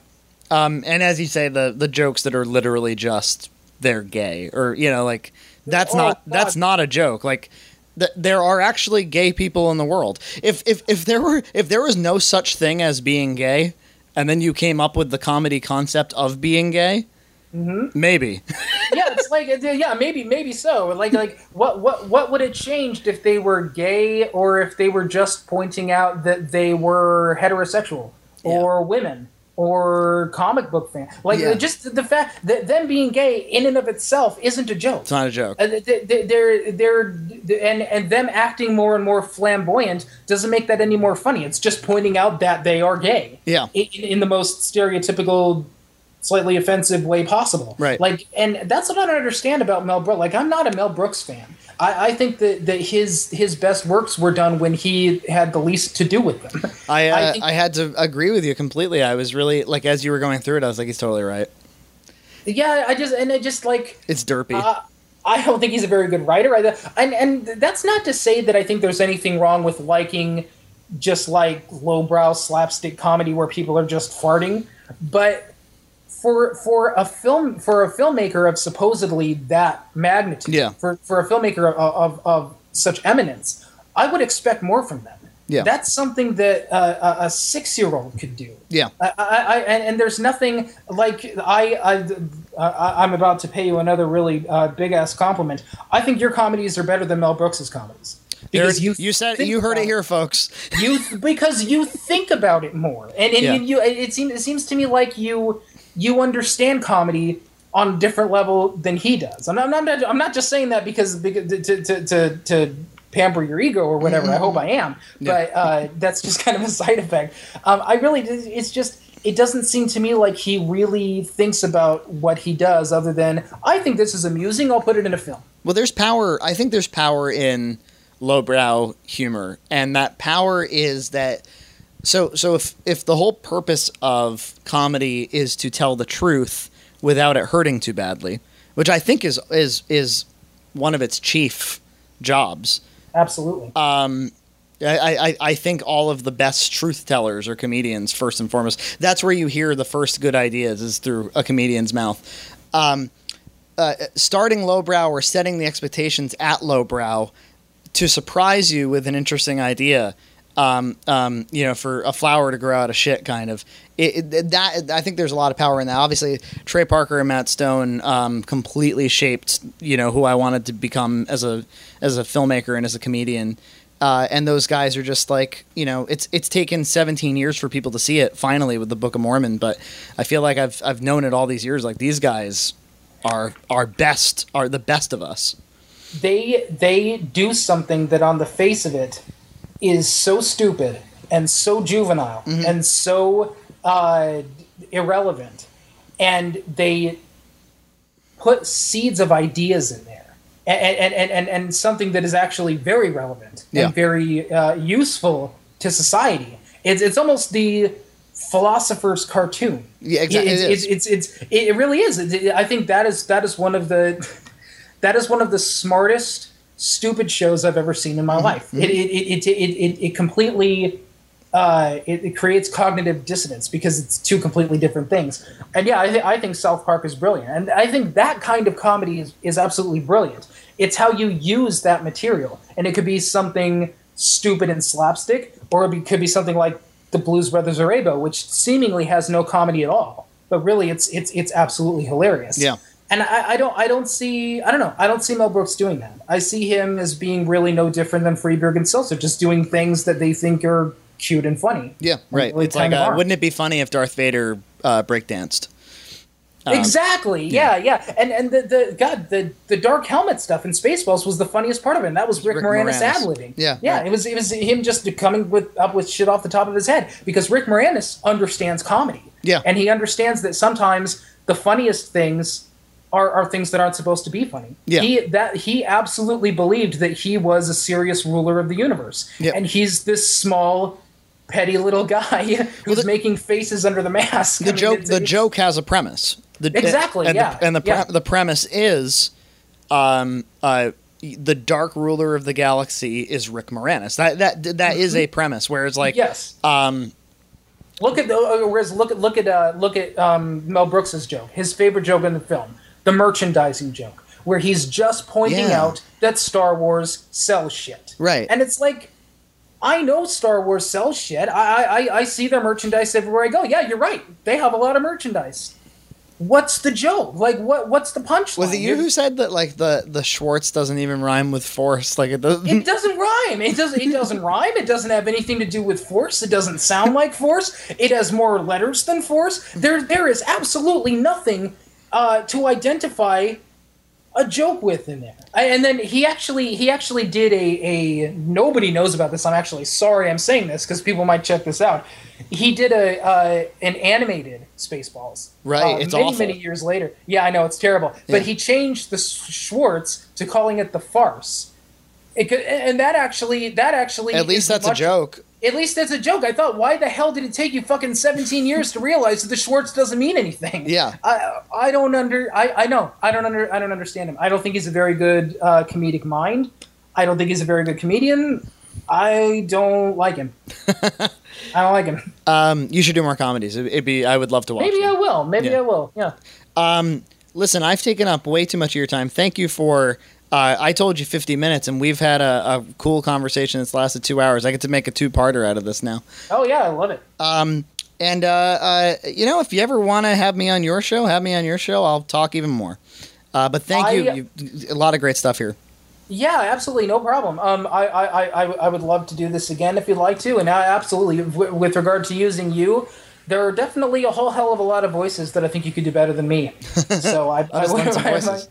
Speaker 1: Um, and as you say, the the jokes that are literally just they're gay, or you know, like that's
Speaker 2: Oh,
Speaker 1: not
Speaker 2: God.
Speaker 1: that's not a joke. Like th- there are actually gay people in the world. If if if there were if there was no such thing as being gay, and then you came up with the comedy concept of being gay, maybe.
Speaker 2: yeah, it's like yeah, maybe maybe so. Like like what what what would it changed if they were gay or if they were just pointing out that they were heterosexual or women or comic book fan? Like
Speaker 1: Yeah.
Speaker 2: just the fact that them being gay in and of itself isn't a joke.
Speaker 1: It's not a joke.
Speaker 2: Uh, they- they- They're they're and and them acting more and more flamboyant doesn't make that any more funny. It's just pointing out that they are gay
Speaker 1: Yeah.
Speaker 2: in, in the most stereotypical, slightly offensive way possible.
Speaker 1: Right.
Speaker 2: Like, and that's what I don't understand about Mel Brooks. Like, I'm not a Mel Brooks fan. I, I think that, that his his best works were done when he had the least to do with them.
Speaker 1: I uh,
Speaker 2: I
Speaker 1: I, had to agree with you completely. I was really like as you were going through it, I was like, he's totally right.
Speaker 2: yeah, I just and I just like
Speaker 1: It's derpy.
Speaker 2: Uh, I don't think he's a very good writer. I, and and that's not to say that I think there's anything wrong with liking just like lowbrow slapstick comedy where people are just farting, but for for a film for a filmmaker of supposedly that magnitude,
Speaker 1: Yeah.
Speaker 2: for for a filmmaker of, of, of such eminence, I would expect more from them.
Speaker 1: Yeah.
Speaker 2: that's something that uh, a, six year old could do.
Speaker 1: yeah.
Speaker 2: I, I, I and, there's nothing like I, I, I I'm about to pay you another really uh, big ass compliment. I think your comedies are better than Mel Brooks's comedies
Speaker 1: There-
Speaker 2: because
Speaker 1: you,
Speaker 2: you
Speaker 1: said you heard it here, folks.
Speaker 2: You because you think about it more, and, and
Speaker 1: Yeah.
Speaker 2: you, you it seems it seems to me like you you understand comedy on a different level than he does. I'm not, I'm not, I'm not just saying that because, because to, to, to, to pamper your ego or whatever. I hope I am, but uh, that's just kind of a side effect. Um, I really, it's just, it doesn't seem to me like he really thinks about what he does other than, I think this is amusing, I'll put it in a film.
Speaker 1: Well, there's power. I think there's power in lowbrow humor, and that power is that. So, so if if the whole purpose of comedy is to tell the truth without it hurting too badly, which I think is is is one of its chief jobs.
Speaker 2: Absolutely.
Speaker 1: Um, I, I, I think all of the best truth tellers are comedians first and foremost. That's where you hear the first good ideas is through a comedian's mouth. Um, uh, starting lowbrow or setting the expectations at lowbrow to surprise you with an interesting idea. Um, um, you know, for a flower to grow out of shit, kind of. It, it, that I think there's a lot of power in that. Obviously, Trey Parker and Matt Stone um, completely shaped, you know, who I wanted to become as a as a filmmaker and as a comedian. Uh, and those guys are just like, you know, it's it's taken 17 years for people to see it finally with the Book of Mormon, but I feel like I've I've known it all these years. Like these guys are are best are the best of us.
Speaker 2: they they do something that on the face of it is so stupid and so juvenile and so uh, irrelevant. And they put seeds of ideas in there. And and, and, and, and something that is actually very relevant
Speaker 1: Yeah.
Speaker 2: and very uh, useful to society. It's, it's almost the philosopher's cartoon.
Speaker 1: Yeah, exactly,
Speaker 2: it's,
Speaker 1: it
Speaker 2: it's, it's, it's it really is. I think that is that is one of the that is one of the smartest stupid shows I've ever seen in my life. It, it, it, it, it, it, it completely uh, it, it creates cognitive dissonance because it's two completely different things. And yeah, I, th- I think South Park is brilliant, and I think that kind of comedy is, is absolutely brilliant. It's how you use that material, and it could be something stupid and slapstick, or it be, could be something like the Blues Brothers or Arabo, which seemingly has no comedy at all, but really it's it's it's absolutely hilarious.
Speaker 1: Yeah.
Speaker 2: And I, I don't I don't see I don't know I don't see Mel Brooks doing that. I see him as being really no different than Friedberg and Seltzer, just doing things that they think are cute and funny.
Speaker 1: Yeah, right.
Speaker 2: really
Speaker 1: It's like, uh, wouldn't it be funny if Darth Vader uh, breakdanced? Um,
Speaker 2: exactly. Yeah, yeah. And and the, the God the the dark helmet stuff in Spaceballs was the funniest part of it. And that was Rick,
Speaker 1: Rick
Speaker 2: Moranis,
Speaker 1: Moranis.
Speaker 2: ad libbing.
Speaker 1: Yeah,
Speaker 2: yeah.
Speaker 1: right.
Speaker 2: It was it was him just coming with up with shit off the top of his head because Rick Moranis understands comedy.
Speaker 1: Yeah.
Speaker 2: and he understands that sometimes the funniest things are, are things that aren't supposed to be funny.
Speaker 1: Yeah.
Speaker 2: He that he absolutely believed that he was a serious ruler of the universe. And he's this small, petty little guy who's
Speaker 1: the-
Speaker 2: making faces under the mask. I
Speaker 1: the
Speaker 2: mean,
Speaker 1: joke
Speaker 2: it's-
Speaker 1: the
Speaker 2: it's-
Speaker 1: joke has a premise. The,
Speaker 2: Exactly,
Speaker 1: And
Speaker 2: yeah,
Speaker 1: The, and the pre-
Speaker 2: yeah.
Speaker 1: the premise is, um, uh, the Dark Ruler of the Galaxy is Rick Moranis. That that that is a premise. Where it's like,
Speaker 2: Yes.
Speaker 1: um,
Speaker 2: Look at the uh, whereas look at look at uh, look at um, Mel Brooks's joke, his favorite joke in the film, the merchandising joke, where he's just pointing
Speaker 1: Yeah.
Speaker 2: out that Star Wars sells shit.
Speaker 1: Right.
Speaker 2: And it's like, I know Star Wars sells shit. I I, I see their merchandise everywhere I go. Yeah, you're right. They have a lot of merchandise. What's the joke? Like what what's the punchline?
Speaker 1: was it you who said that like the the Schwartz doesn't even rhyme with Force? Like it doesn't.
Speaker 2: It doesn't rhyme. It doesn't. It doesn't rhyme. It doesn't have anything to do with force. It doesn't sound like force. It has more letters than force. There, there is absolutely nothing uh, to identify a joke with in there. I, and then he actually, he actually did a, a. Nobody knows about this. I'm actually sorry. I'm saying this because people might check this out. He did a uh, an animated Spaceballs.
Speaker 1: Right,
Speaker 2: uh,
Speaker 1: it's
Speaker 2: many
Speaker 1: awful.
Speaker 2: many years later. Yeah, I know it's terrible.
Speaker 1: Yeah.
Speaker 2: But he changed the Schwartz to calling it the farce. It could, and that actually, that actually,
Speaker 1: At least that's a joke.
Speaker 2: At least that's a joke. I thought, why the hell did it take you fucking seventeen years to realize that the Schwartz doesn't mean anything?
Speaker 1: Yeah.
Speaker 2: I, I don't under, I, I know, I don't under, I don't understand him. I don't think he's a very good uh, comedic mind. I don't think he's a very good comedian. I don't like him. I don't like him.
Speaker 1: Um, you should do more comedies. It, it'd be. I would love to watch.
Speaker 2: Maybe
Speaker 1: them.
Speaker 2: I will. Maybe
Speaker 1: Yeah.
Speaker 2: I will. Yeah.
Speaker 1: Um, listen, I've taken up way too much of your time. Thank you for. Uh, I told you 50 minutes, and we've had a, a cool conversation that's lasted two hours. I get to make a two-parter out of this now.
Speaker 2: Oh yeah, I love it.
Speaker 1: Um, and uh, uh, you know, if you ever want to have me on your show, have me on your show. I'll talk even more. Uh, but thank you.
Speaker 2: I-
Speaker 1: you. A lot of great stuff here.
Speaker 2: Yeah, absolutely, no problem. Um, I, I, I, I I would love to do this again if you'd like to, and I absolutely, w- with regard to using you, there are definitely a whole hell of a lot of voices that I think you could do better than me. So I, I,
Speaker 1: some
Speaker 2: I- I-
Speaker 1: voices.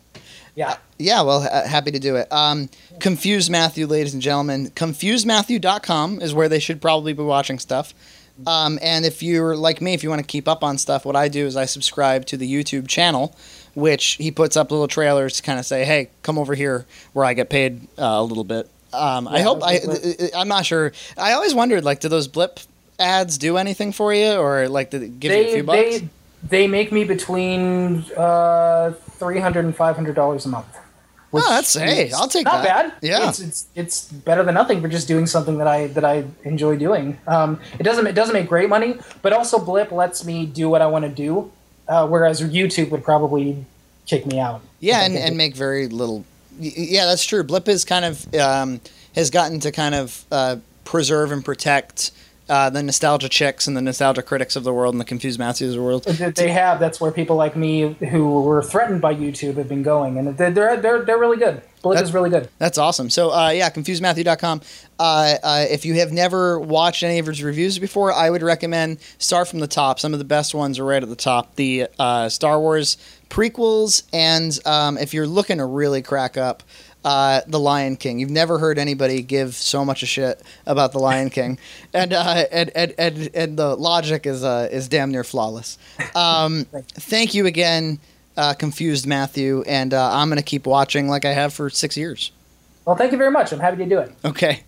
Speaker 2: yeah,
Speaker 1: Yeah, well, ha- happy to do it. Um, Confused Matthew, ladies and gentlemen. ConfusedMatthew.com is where they should probably be watching stuff. Um, and if you're like me, if you want to keep up on stuff, what I do is I subscribe to the YouTube channel, which he puts up little trailers to kind of say, "Hey, come over here where I get paid uh, a little bit." Um, I hope I.
Speaker 2: blip.
Speaker 1: I'm not sure. I always wondered, like, do those blip ads do anything for you, or like, did it give you a
Speaker 2: they,
Speaker 1: few bucks?
Speaker 2: they, they make me between uh, three hundred and five hundred dollars a month. Which
Speaker 1: Oh, that's- hey, I'll take
Speaker 2: not
Speaker 1: that.
Speaker 2: bad.
Speaker 1: Yeah.
Speaker 2: it's, it's it's better than nothing for just doing something that I that I enjoy doing. Um, it doesn't it doesn't make great money, but also Blip lets me do what I want to do, uh, whereas YouTube would probably kick me out.
Speaker 1: Yeah, and, and make very little. Yeah, that's true. Blip is kind of um, has gotten to kind of uh, preserve and protect uh, the nostalgia chicks and the nostalgia critics of the world and the confused Matthews of the world.
Speaker 2: that they have. That's where people like me who were threatened by YouTube have been going, and they're they're they're, really good. Blip
Speaker 1: That-
Speaker 2: is really good.
Speaker 1: That's awesome. So, uh, yeah, confusedmatthew.com. Uh, uh, if you have never watched any of his reviews before, I would recommend start from the top. Some of the best ones are right at the top. The uh, Star Wars prequels, and um, if you're looking to really crack up, uh, The Lion King. You've never heard anybody give so much a shit about The Lion King, and, uh, and, and and and the logic is uh, is damn near flawless. Um, thank you again, uh, confused Matthew, and uh, I'm gonna keep watching like I have for six years.
Speaker 2: Well, thank you very much. I'm happy to do it.
Speaker 1: Okay.